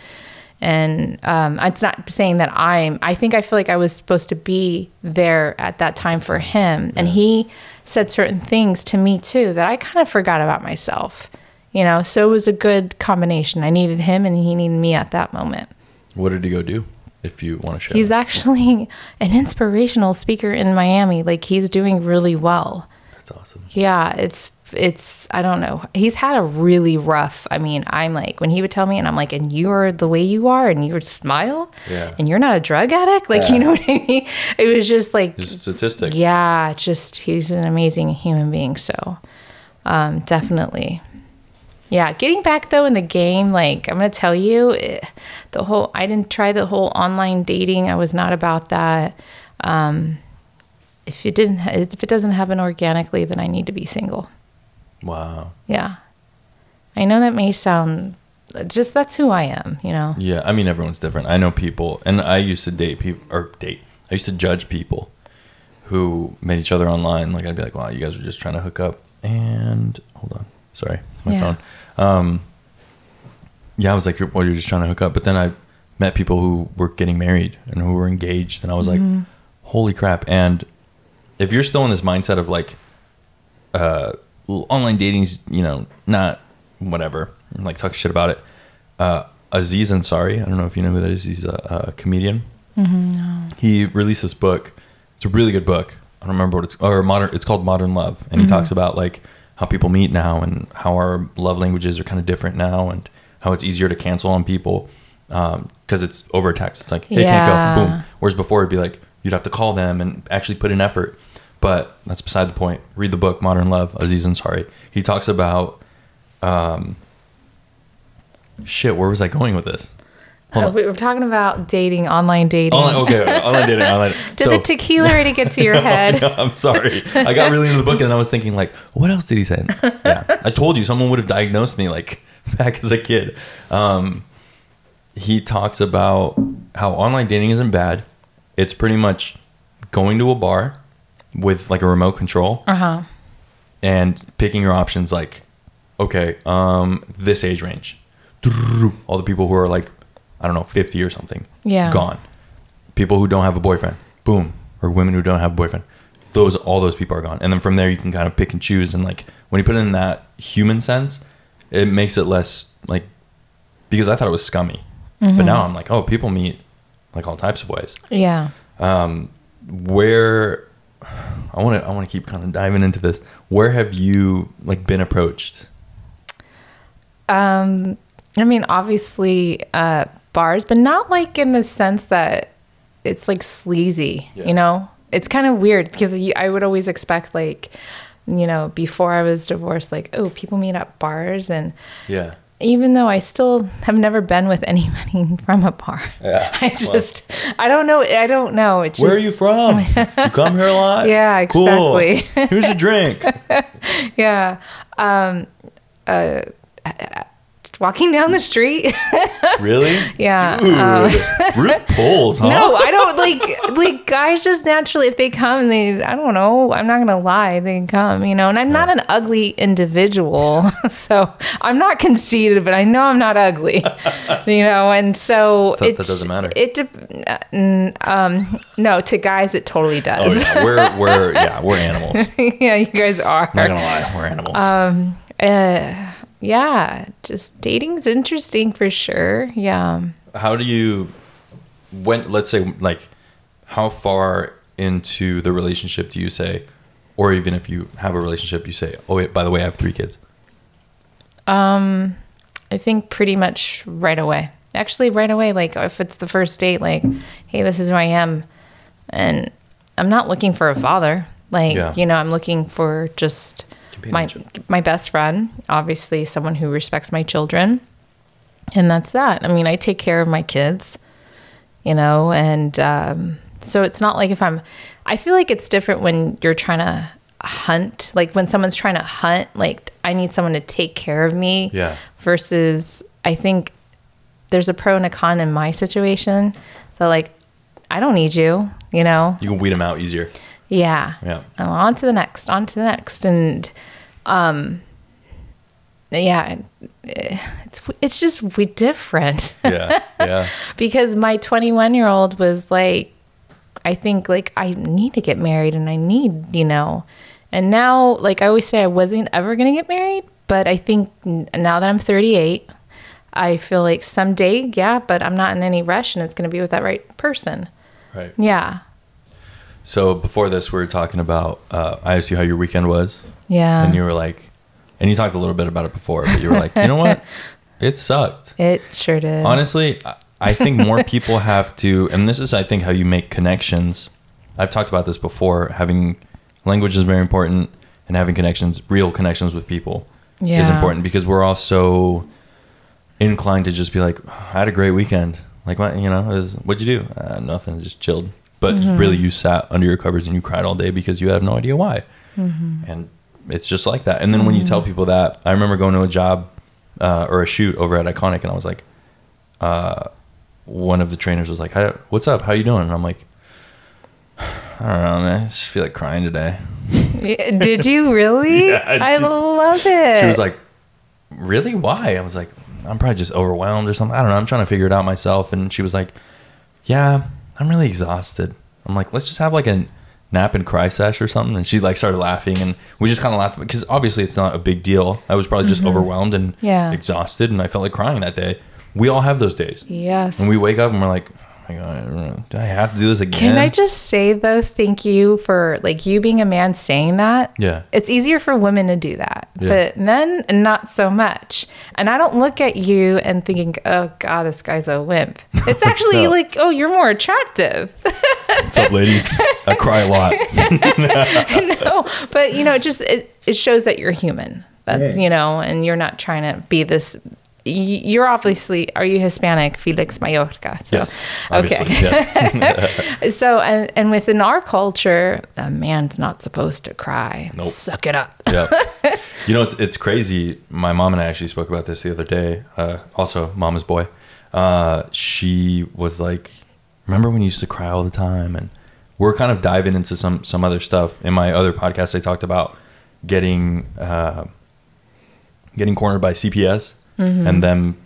And um, it's not saying that I'm, I think I feel like I was supposed to be there at that time for him. And he said certain things to me too that I kind of forgot about myself, you know? So it was a good combination. I needed him and he needed me at that moment. What did he go do? If you want to share. He's actually (laughs) an inspirational speaker in Miami. Like he's doing really well. That's awesome. Yeah, it's it's I don't know. He's had a really rough. I mean, I'm like when he would tell me, and I'm like, and you are the way you are, and you would smile, Yeah. and you're not a drug addict, like you know what I mean. (laughs) It was just like, Just a statistic. yeah, just he's an amazing human being. So, um, definitely. Yeah, getting back though in the game, like I'm gonna tell you, eh, the whole I didn't try the whole online dating. I was not about that. Um, if it didn't, if it doesn't happen organically, then I need to be single. Wow. Yeah, I know that may sound just that's who I am. You know. Yeah, I mean everyone's different. I know people, and I used to date people or date. I used to judge people who met each other online. Like I'd be like, "Wow, you guys are just trying to hook up." And hold on, sorry, my Yeah. phone. Um, yeah, I was like, "You're- "Well, you're just trying to hook up," but then I met people who were getting married and who were engaged, and I was like, "Holy crap!" And if you're still in this mindset of like, uh, online dating's you know not whatever, and like talk shit about it. Uh, Aziz Ansari, I don't know if you know who that is. He's a, a comedian. He released this book. It's a really good book. I don't remember what it's or modern. It's called Modern Love, and he talks about like how people meet now and how our love languages are kind of different now, and how it's easier to cancel on people because it's over text. It's like, hey, Yeah. can't go, boom. Whereas before it'd be like you'd have to call them and actually put in effort. But that's beside the point. Read the book Modern Love, Aziz Ansari. He talks about um shit, where was I going with this? Uh, on. we were talking about dating, online dating. Online, okay, online dating, online. (laughs) Did the tequila already get to your (laughs) head? I'm sorry. I got really into the book and I was thinking like, what else did he say? Yeah, I told you someone would have diagnosed me like (laughs) back as a kid. Um, he talks about how online dating isn't bad. It's pretty much going to a bar with like a remote control Uh huh. and picking your options like, okay, um, this age range, all the people who are like, I don't know, 50 or something, Yeah. gone. People who don't have a boyfriend, boom, or women who don't have a boyfriend, those all those people are gone. And then from there, you can kind of pick and choose. And like when you put it in that human sense, it makes it less like because I thought it was scummy, but now I'm like, oh, people meet like all types of ways Yeah. um, where I want to I want to keep kind of diving into this. Where have you like been approached? Um, I mean, obviously, uh, bars, but not like in the sense that it's like sleazy, Yeah. you know? It's kind of weird because I would always expect, like, you know, before I was divorced, like, oh, people meet at bars. And Yeah, even though I still have never been with (laughs) anybody from a bar, Yeah, (laughs) I well. just, I don't know. I don't know. It's where are you from? (laughs) you come here a lot? Yeah, Cool. exactly. Here's a drink. Yeah. Um, uh, walking down the street. (laughs) Really? yeah. Dude, um, (laughs) Ruth pulls, (laughs) huh? No, I don't like like guys just naturally if they come they I don't know, I'm not gonna lie, they come, you know, and I'm not an ugly individual. So I'm not conceited, but I know I'm not ugly. you know, and so that doesn't matter. It de- uh, um no, to guys it totally Oh does. yeah, we're we're yeah we're animals. yeah, you guys are. Not gonna lie, we're animals. Um uh yeah, just dating's interesting for sure. Yeah. how do you when let's say like how far into the relationship do you say or even if you have a relationship you say oh wait by the way i have three kids Um, I think pretty much right away. Actually, right away. Like if it's the first date, like, hey, this is who I am, and I'm not looking for a father. Like Yeah. you know, I'm looking for just my my best friend. Obviously, someone who respects my children, and that's that. I mean, I take care of my kids, you know, and um, so it's not like if I'm. I feel like it's different when you're trying to hunt. Like when someone's trying to hunt, like I need someone to take care of me Yeah. versus I think there's a pro and a con in my situation that like I don't need you, you know? you can weed them out easier Yeah. yeah. And on to the next, on to the next. And um yeah, it's it's just we different. Yeah yeah. (laughs) Because my 21 year old was like i think like i need to get married and i need you know. And now like i always say i wasn't ever going to get married but i think now that i'm 38 i feel like someday yeah but i'm not in any rush and it's going to be with that right person. Right. Yeah so before this we were talking about uh, i asked you how your weekend was yeah and you were like and you talked a little bit about it before but you were like you know what (laughs) it sucked it sure did Honestly, I- think more people (laughs) have to, and this is, I think, how you make connections. I've talked about this before. Having language is very important, and having connections, real connections with people, is important because we're all so inclined to just be like, "I had a great weekend." Like, what you know, was, what'd you do? Uh, nothing, just chilled. But really, you sat under your covers and you cried all day because you have no idea why. And it's just like that. And then when you tell people that, I remember going to a job uh, or a shoot over at Iconic, and I was like, uh, one of the trainers was like, "Hi- "What's up? How you doing?" And I'm like, "I don't know, man. I just feel like crying today." Did you really (laughs) Yeah, i she- love it She was like, "Really? Why?" I was like, "I'm probably just overwhelmed or something. I don't know. I'm trying to figure it out myself." And she was like, "Yeah, I'm really exhausted." I'm like, "Let's just have like a nap and cry sesh or something." And she like started laughing, and we just kind of laughed because obviously it's not a big deal. I was probably just overwhelmed and Mm-hmm. Yeah. exhausted, and I felt like crying that day. We all have those days, yes and we wake up and we're like, "Oh my god, I don't know. do I have to do this again?" Can I just say though, thank you for like you being a man saying that. Yeah. It's easier for women to do that, Yeah. but men not so much. And I don't look at you and thinking, "Oh God, this guy's a wimp." (laughs) It's actually No. like, "Oh, you're more attractive." What's up, ladies? I cry a lot. (laughs) (laughs) no, but you know, it just it, it shows that you're human. That's Yeah. you know, and you're not trying to be this y- you're obviously are you Hispanic, Felix Mallorca? So, Yes, obviously, yes. (laughs) so and and within our culture, the man's not supposed to cry. Nope. Suck it up. yeah. (laughs) You know, it's, it's crazy. My mom and I actually spoke about this the other day. Uh, also, mama's boy. Uh, she was like, "Remember when you used to cry all the time?" And we're kind of diving into some some other stuff. In my other podcast, I talked about getting uh, getting cornered by CPS Mm-hmm. and them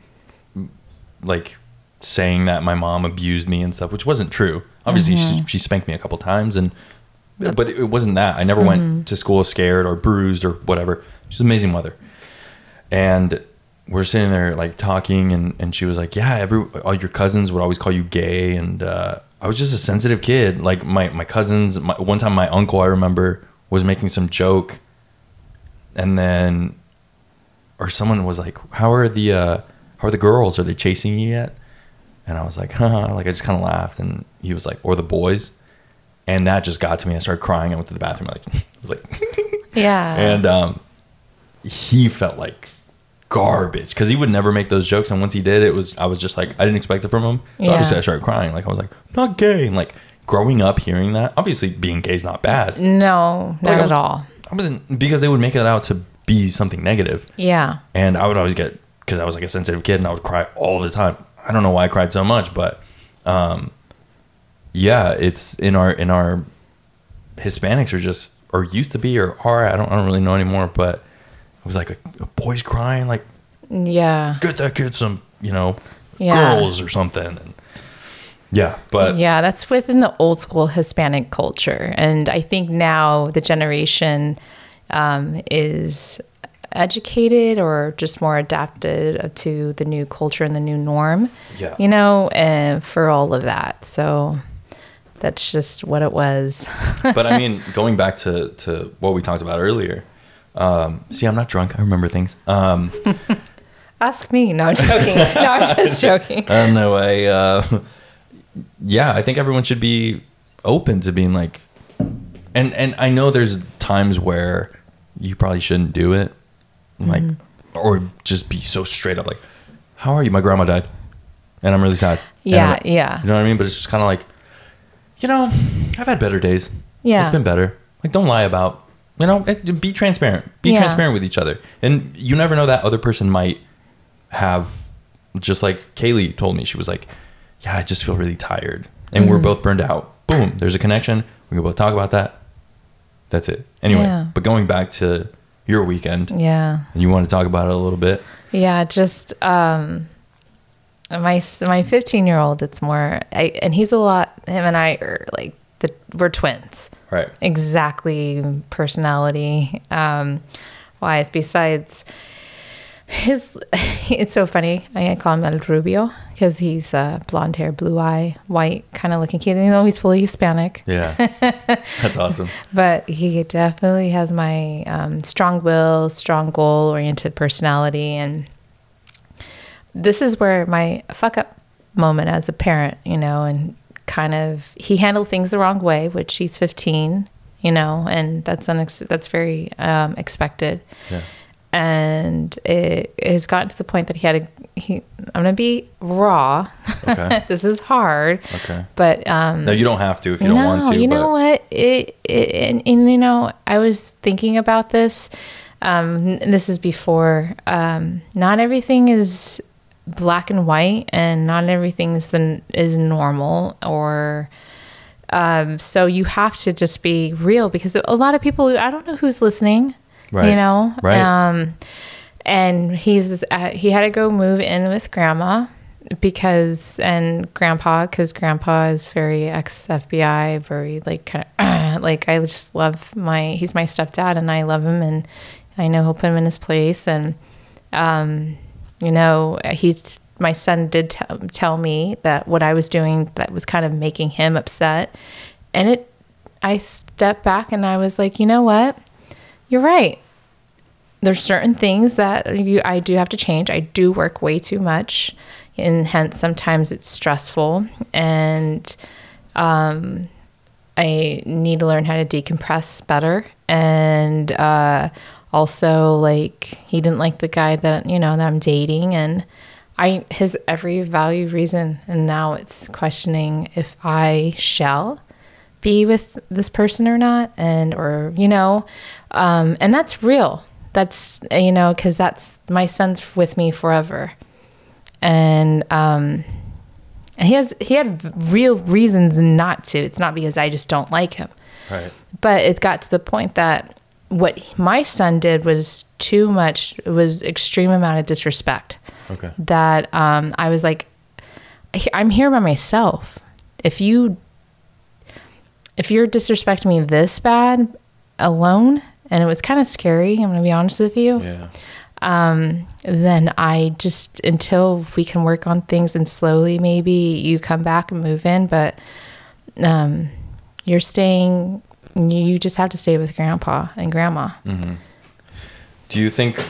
like saying that my mom abused me and stuff, which wasn't true. Obviously, she, mm-hmm. she spanked me a couple times, and but it wasn't that. I never went mm-hmm. to school scared or bruised or whatever. She's an amazing mother, and we're sitting there like talking, and and she was like, "Yeah, every all your cousins would always call you gay," and uh, I was just a sensitive kid. Like my my cousins, my, one time my uncle I remember was making some joke, and then or someone was like, "How are the uh, how are the girls? Are they chasing you yet?" And I was like, "Huh." Like I just kind of laughed, and he was like, "Or the boys," and that just got to me. I started crying. I went to the bathroom. Like (laughs) I was like, (laughs) Yeah. and um, he felt like garbage because he would never make those jokes. And once he did, it was I was just like I didn't expect it from him. So Yeah. obviously I started crying. Like I was like, "Not gay." And like growing up hearing that, obviously being gay is not bad. no, not Like, I at was- all. I wasn't because they would make it out to be something negative. Yeah. And I would always get because I was like a sensitive kid and I would cry all the time. I don't know why I cried so much, but um, yeah, it's in our in our Hispanics are just or used to be or are I don't I don't really know anymore, but it was like a, a boy's crying like Yeah. get that kid some you know Yeah. girls or something. And yeah, but yeah, that's within the old school Hispanic culture. And I think now the generation um, is educated or just more adapted to the new culture and the new norm, Yeah. you know, and for all of that. So that's just what it was. (laughs) but I mean, going back to, to what we talked about earlier. Um, see, I'm not drunk. I remember things. Um, (laughs) Ask me. No, I'm joking. no, I'm just (laughs) joking. Don't know. I uh, yeah, I think everyone should be open to being like, and and I know there's times where you probably shouldn't do it, like, Mm-hmm. or just be so straight up like, "How are you? My grandma died, and I'm really sad." Yeah, yeah. You know what I mean? But it's just kind of like, you know, I've had better days. Yeah. it's been better. Like, don't lie about. You know, it- be transparent. Be Yeah. transparent with each other, and you never know that other person might have just like Kaylee told me, she was like, Yeah, I just feel really tired. And Mm-hmm. we're both burned out. Boom, there's a connection. We can both talk about that. That's it. Anyway, Yeah. but going back to your weekend, Yeah. and you want to talk about it a little bit. Yeah, just um, my my 15 year old. It's more, I, and he's a lot. Him and I are like the we're twins, Right. exactly personality um, wise. Besides his, (laughs) it's so funny. I call him El Rubio because he's uh, blonde hair, blue eye, white kind of looking kid. You know, he's fully Hispanic. Yeah. (laughs) That's awesome. But he definitely has my um, strong will, strong goal oriented personality. And this is where my fuck up moment as a parent, you know, and kind of he handled things the wrong way, which he's 15, you know, and that's unex- that's very um, expected. Yeah. And it has gotten to the point that he had a, he, I'm to be raw. Okay. (laughs) this is hard. Okay. But, um, No, you don't have to if you don't want to. you know what? It, it and, and you know, I was thinking about this. Um, this is before. Um, not everything is black and white, and not everything is the is normal or. Um, so you have to just be real because a lot of people. I don't know who's listening. Right. You know. Right. Um, and he's uh, he had to go move in with grandma because and grandpa because grandpa is very ex FBI very like kind of (clears throat) like I just love my he's my stepdad and I love him and I know he'll put him in his place and um you know he's my son did t- tell me that what I was doing that was kind of making him upset and it I stepped back and I was like you know what you're right there's certain things that you I do have to change. I do work way too much, and hence sometimes it's stressful, and um, I need to learn how to decompress better. And uh, Also, like he didn't like the guy that you know that I'm dating, and I his every value reason, and now it's questioning if I shall be with this person or not, and or you know, um, and that's real. That's you know because that's my son's with me forever, and um, he has he had real reasons not to. It's not because I just don't like him. Right. But it got to the point that what my son did was too much. It was extreme amount of disrespect. Okay. That um, I was like, I'm here by myself. If you if you're disrespecting me this bad alone, and it was kind of scary. I'm gonna be honest with you. Yeah. Um, then I just until we can work on things and slowly maybe you come back and move in, but um, you're staying. You just have to stay with grandpa and grandma. Do you think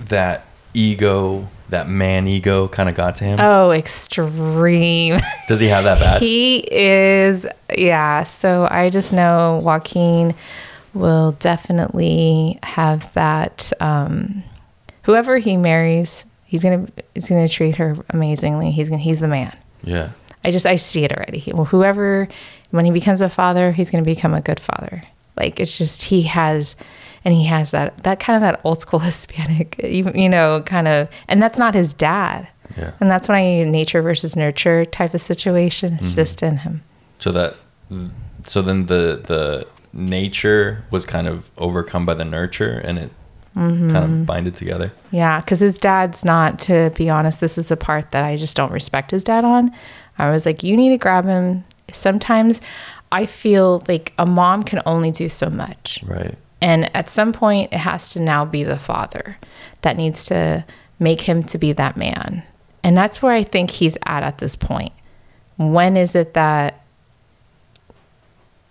that ego, that man ego, kind of got to him? Oh, extreme. (laughs) Does he have that bad? he is, yeah. So I just know Joaquin will definitely have that. Um, whoever he marries, he's gonna he's gonna treat her amazingly. He's gonna he's the man. yeah. I just I see it already. He- Whoever when he becomes a father, he's going to become a good father. Like it's just he has and he has that that kind of that old school (laughs) Hispanic, even you know, kind of and that's not his dad. Yeah. And that's when I need nature versus nurture type of situation. It's just in him. So that, so then the the nature was kind of overcome by the nurture, and it Mm-hmm. kind of binded together. Yeah, because his dad's not, to be honest, this is the part that I just don't respect his dad on. I was like, you need to grab him. Sometimes I feel like a mom can only do so much. Right. And at some point, it has to now be the father that needs to make him to be that man. And that's where I think he's at at this point. When is it that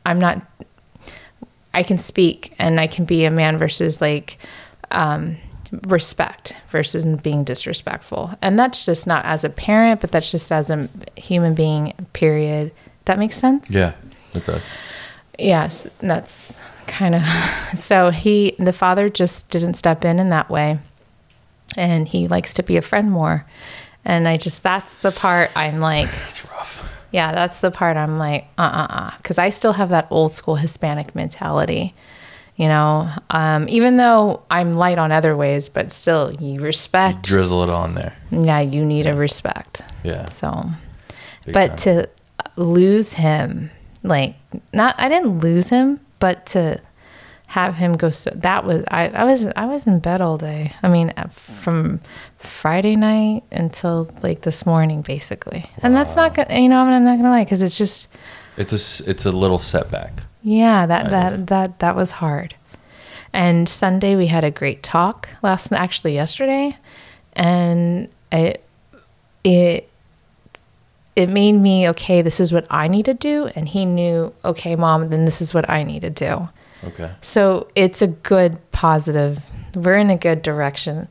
I'm not, I can speak and I can be a man versus like um, respect versus being disrespectful. And that's just not as a parent, but that's just as a human being, period. That makes sense? Yeah, it does. yes that's kind of (laughs) so he the father just didn't step in in that way and he likes to be a friend more and i just that's the part i'm like (laughs) It's rough. Yeah that's the part i'm like uh-uh-uh because i still have that old school hispanic mentality you know um, even though i'm light on other ways but still you respect Drizzle it on there. yeah you need a respect Yeah. so big but time. to lose him like not i didn't lose him but to have him go so that was i i was i was in bed all day i mean uh, from friday night until like this morning basically. And that's not gonna you know i'm not gonna lie because it's just it's a it's a little setback. yeah that that that that was hard. And sunday we had a great talk last actually yesterday and it it it made me okay this is what i need to do and he knew okay mom then this is what i need to do. Okay. so it's a good positive we're in a good direction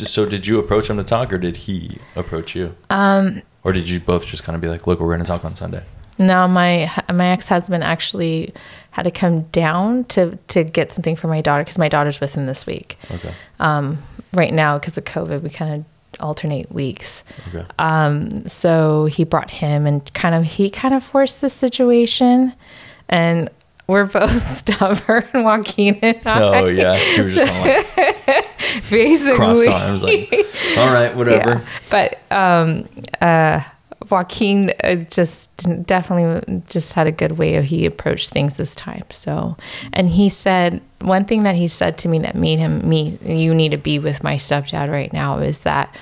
so, did you approach him to talk, or did he approach you? Um. Or did you both just kind of be like, "Look, we're going to talk on Sunday"? no my my ex-husband actually had to come down to to get something for my daughter because my daughter's with him this week Okay. um, right now because of covid we kind of alternate weeks Okay. Um, so he brought him and kind of he kind of forced the situation, and we're both (laughs) stubborn, (laughs) Joaquin and I. oh yeah, you were just kind of like (laughs) basically crossed arms, like, "All right, whatever." Yeah. But um, uh, Joaquin uh, just definitely just had a good way of he approached things this time. So, and he said one thing that he said to me that made him me. You need to be with my stepdad right now. Is that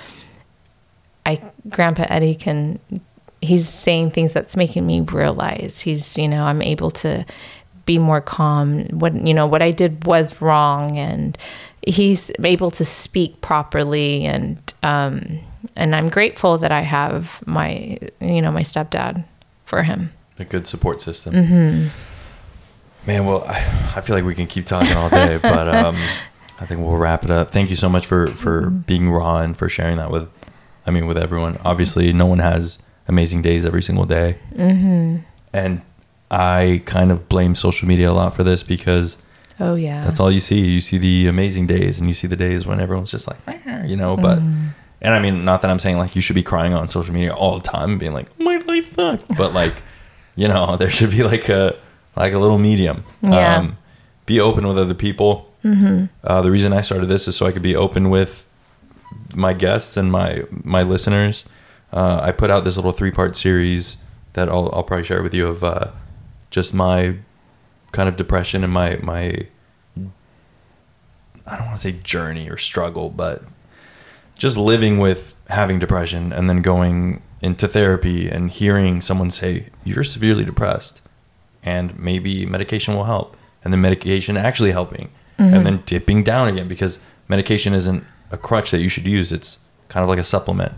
I Grandpa Eddie can. He's saying things that's making me realize he's you know I'm able to be more calm. What you know what I did was wrong, and he's able to speak properly and um, and I'm grateful that I have my you know my stepdad for him. a good support system. Mm-hmm. Man, well, I, I feel like we can keep talking all day, (laughs) but um, I think we'll wrap it up. Thank you so much for for being raw and for sharing that with, I mean, with everyone. Obviously, no one has amazing days every single day, mm-hmm. and I kind of blame social media a lot for this because Oh yeah. That's all you see. You see the amazing days, and you see the days when everyone's just like, you know. But and I mean, not that I'm saying like you should be crying on social media all the time, being like, my life sucks. But like, (laughs) you know, there should be like a like a little medium. Yeah. be open with other people. Uh, the reason I started this is so I could be open with my guests and my my listeners. Uh, I put out this little three part series that I'll I'll probably share with you of uh, just my kind of depression and my my I don't want to say journey or struggle, but just living with having depression and then going into therapy and hearing someone say you're severely depressed and maybe medication will help. And then medication actually helping. And then dipping down again because medication isn't a crutch that you should use. It's kind of like a supplement.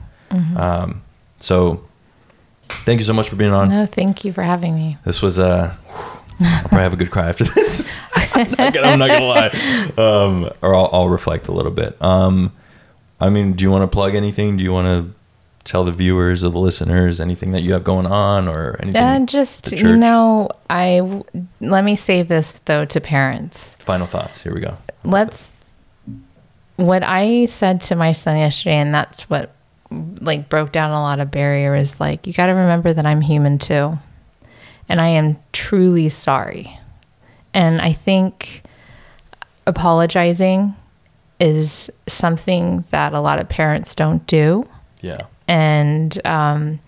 Um, so thank you so much for being on no, thank you for having me. this was uh I'll probably have a good cry after this. (laughs) I'm, not gonna, I'm not gonna lie, um, or I'll, I'll reflect a little bit. Um, I mean, do you want to plug anything? Do you want to tell the viewers or the listeners anything that you have going on or anything? And just you know, I let me say this though to parents. Final thoughts. Here we go. let's what i said to my son yesterday and that's what like broke down a lot of barriers like you got to remember that i'm human too and i am truly sorry and i think apologizing is something that a lot of parents don't do Yeah. and um,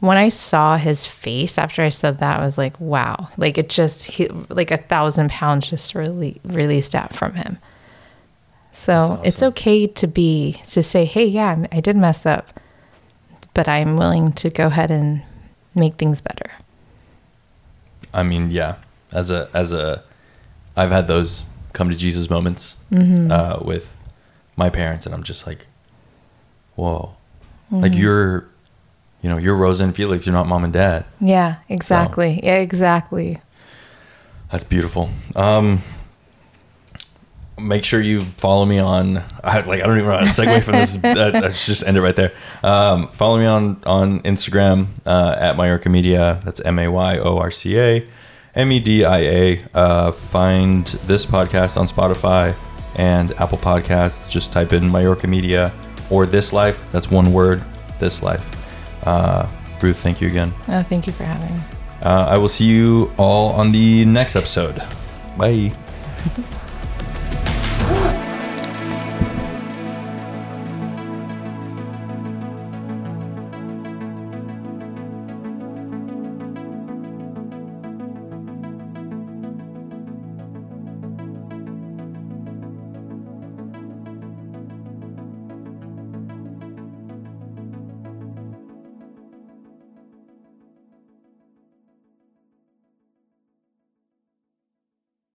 when I saw his face after I said that, I was like, wow. Like it just, he, like a thousand pounds just really released out from him. So it's okay to be, to say, hey, yeah, I did mess up, but I'm willing to go ahead and make things better. I mean, yeah. As a as a, I've had those come to Jesus moments uh, with my parents, and I'm just like, whoa, like you're, you know, you're Rosa and Felix. You're not mom and dad. Yeah, exactly. Yeah, exactly. That's beautiful. Um, make sure you follow me on. I, like I don't even know how to segue from this. (laughs) that, let's just end it right there. Um, follow me on on Instagram uh, at Mayorca Media. That's M A Y O R C A M E D I A. Uh, find this podcast on Spotify and Apple Podcasts. Just type in Mayorca Media or This Life. That's one word. This Life. Uh, Ruth, thank you again. Oh, thank you for having me. Uh, I will see you all on the next episode. Bye. (laughs)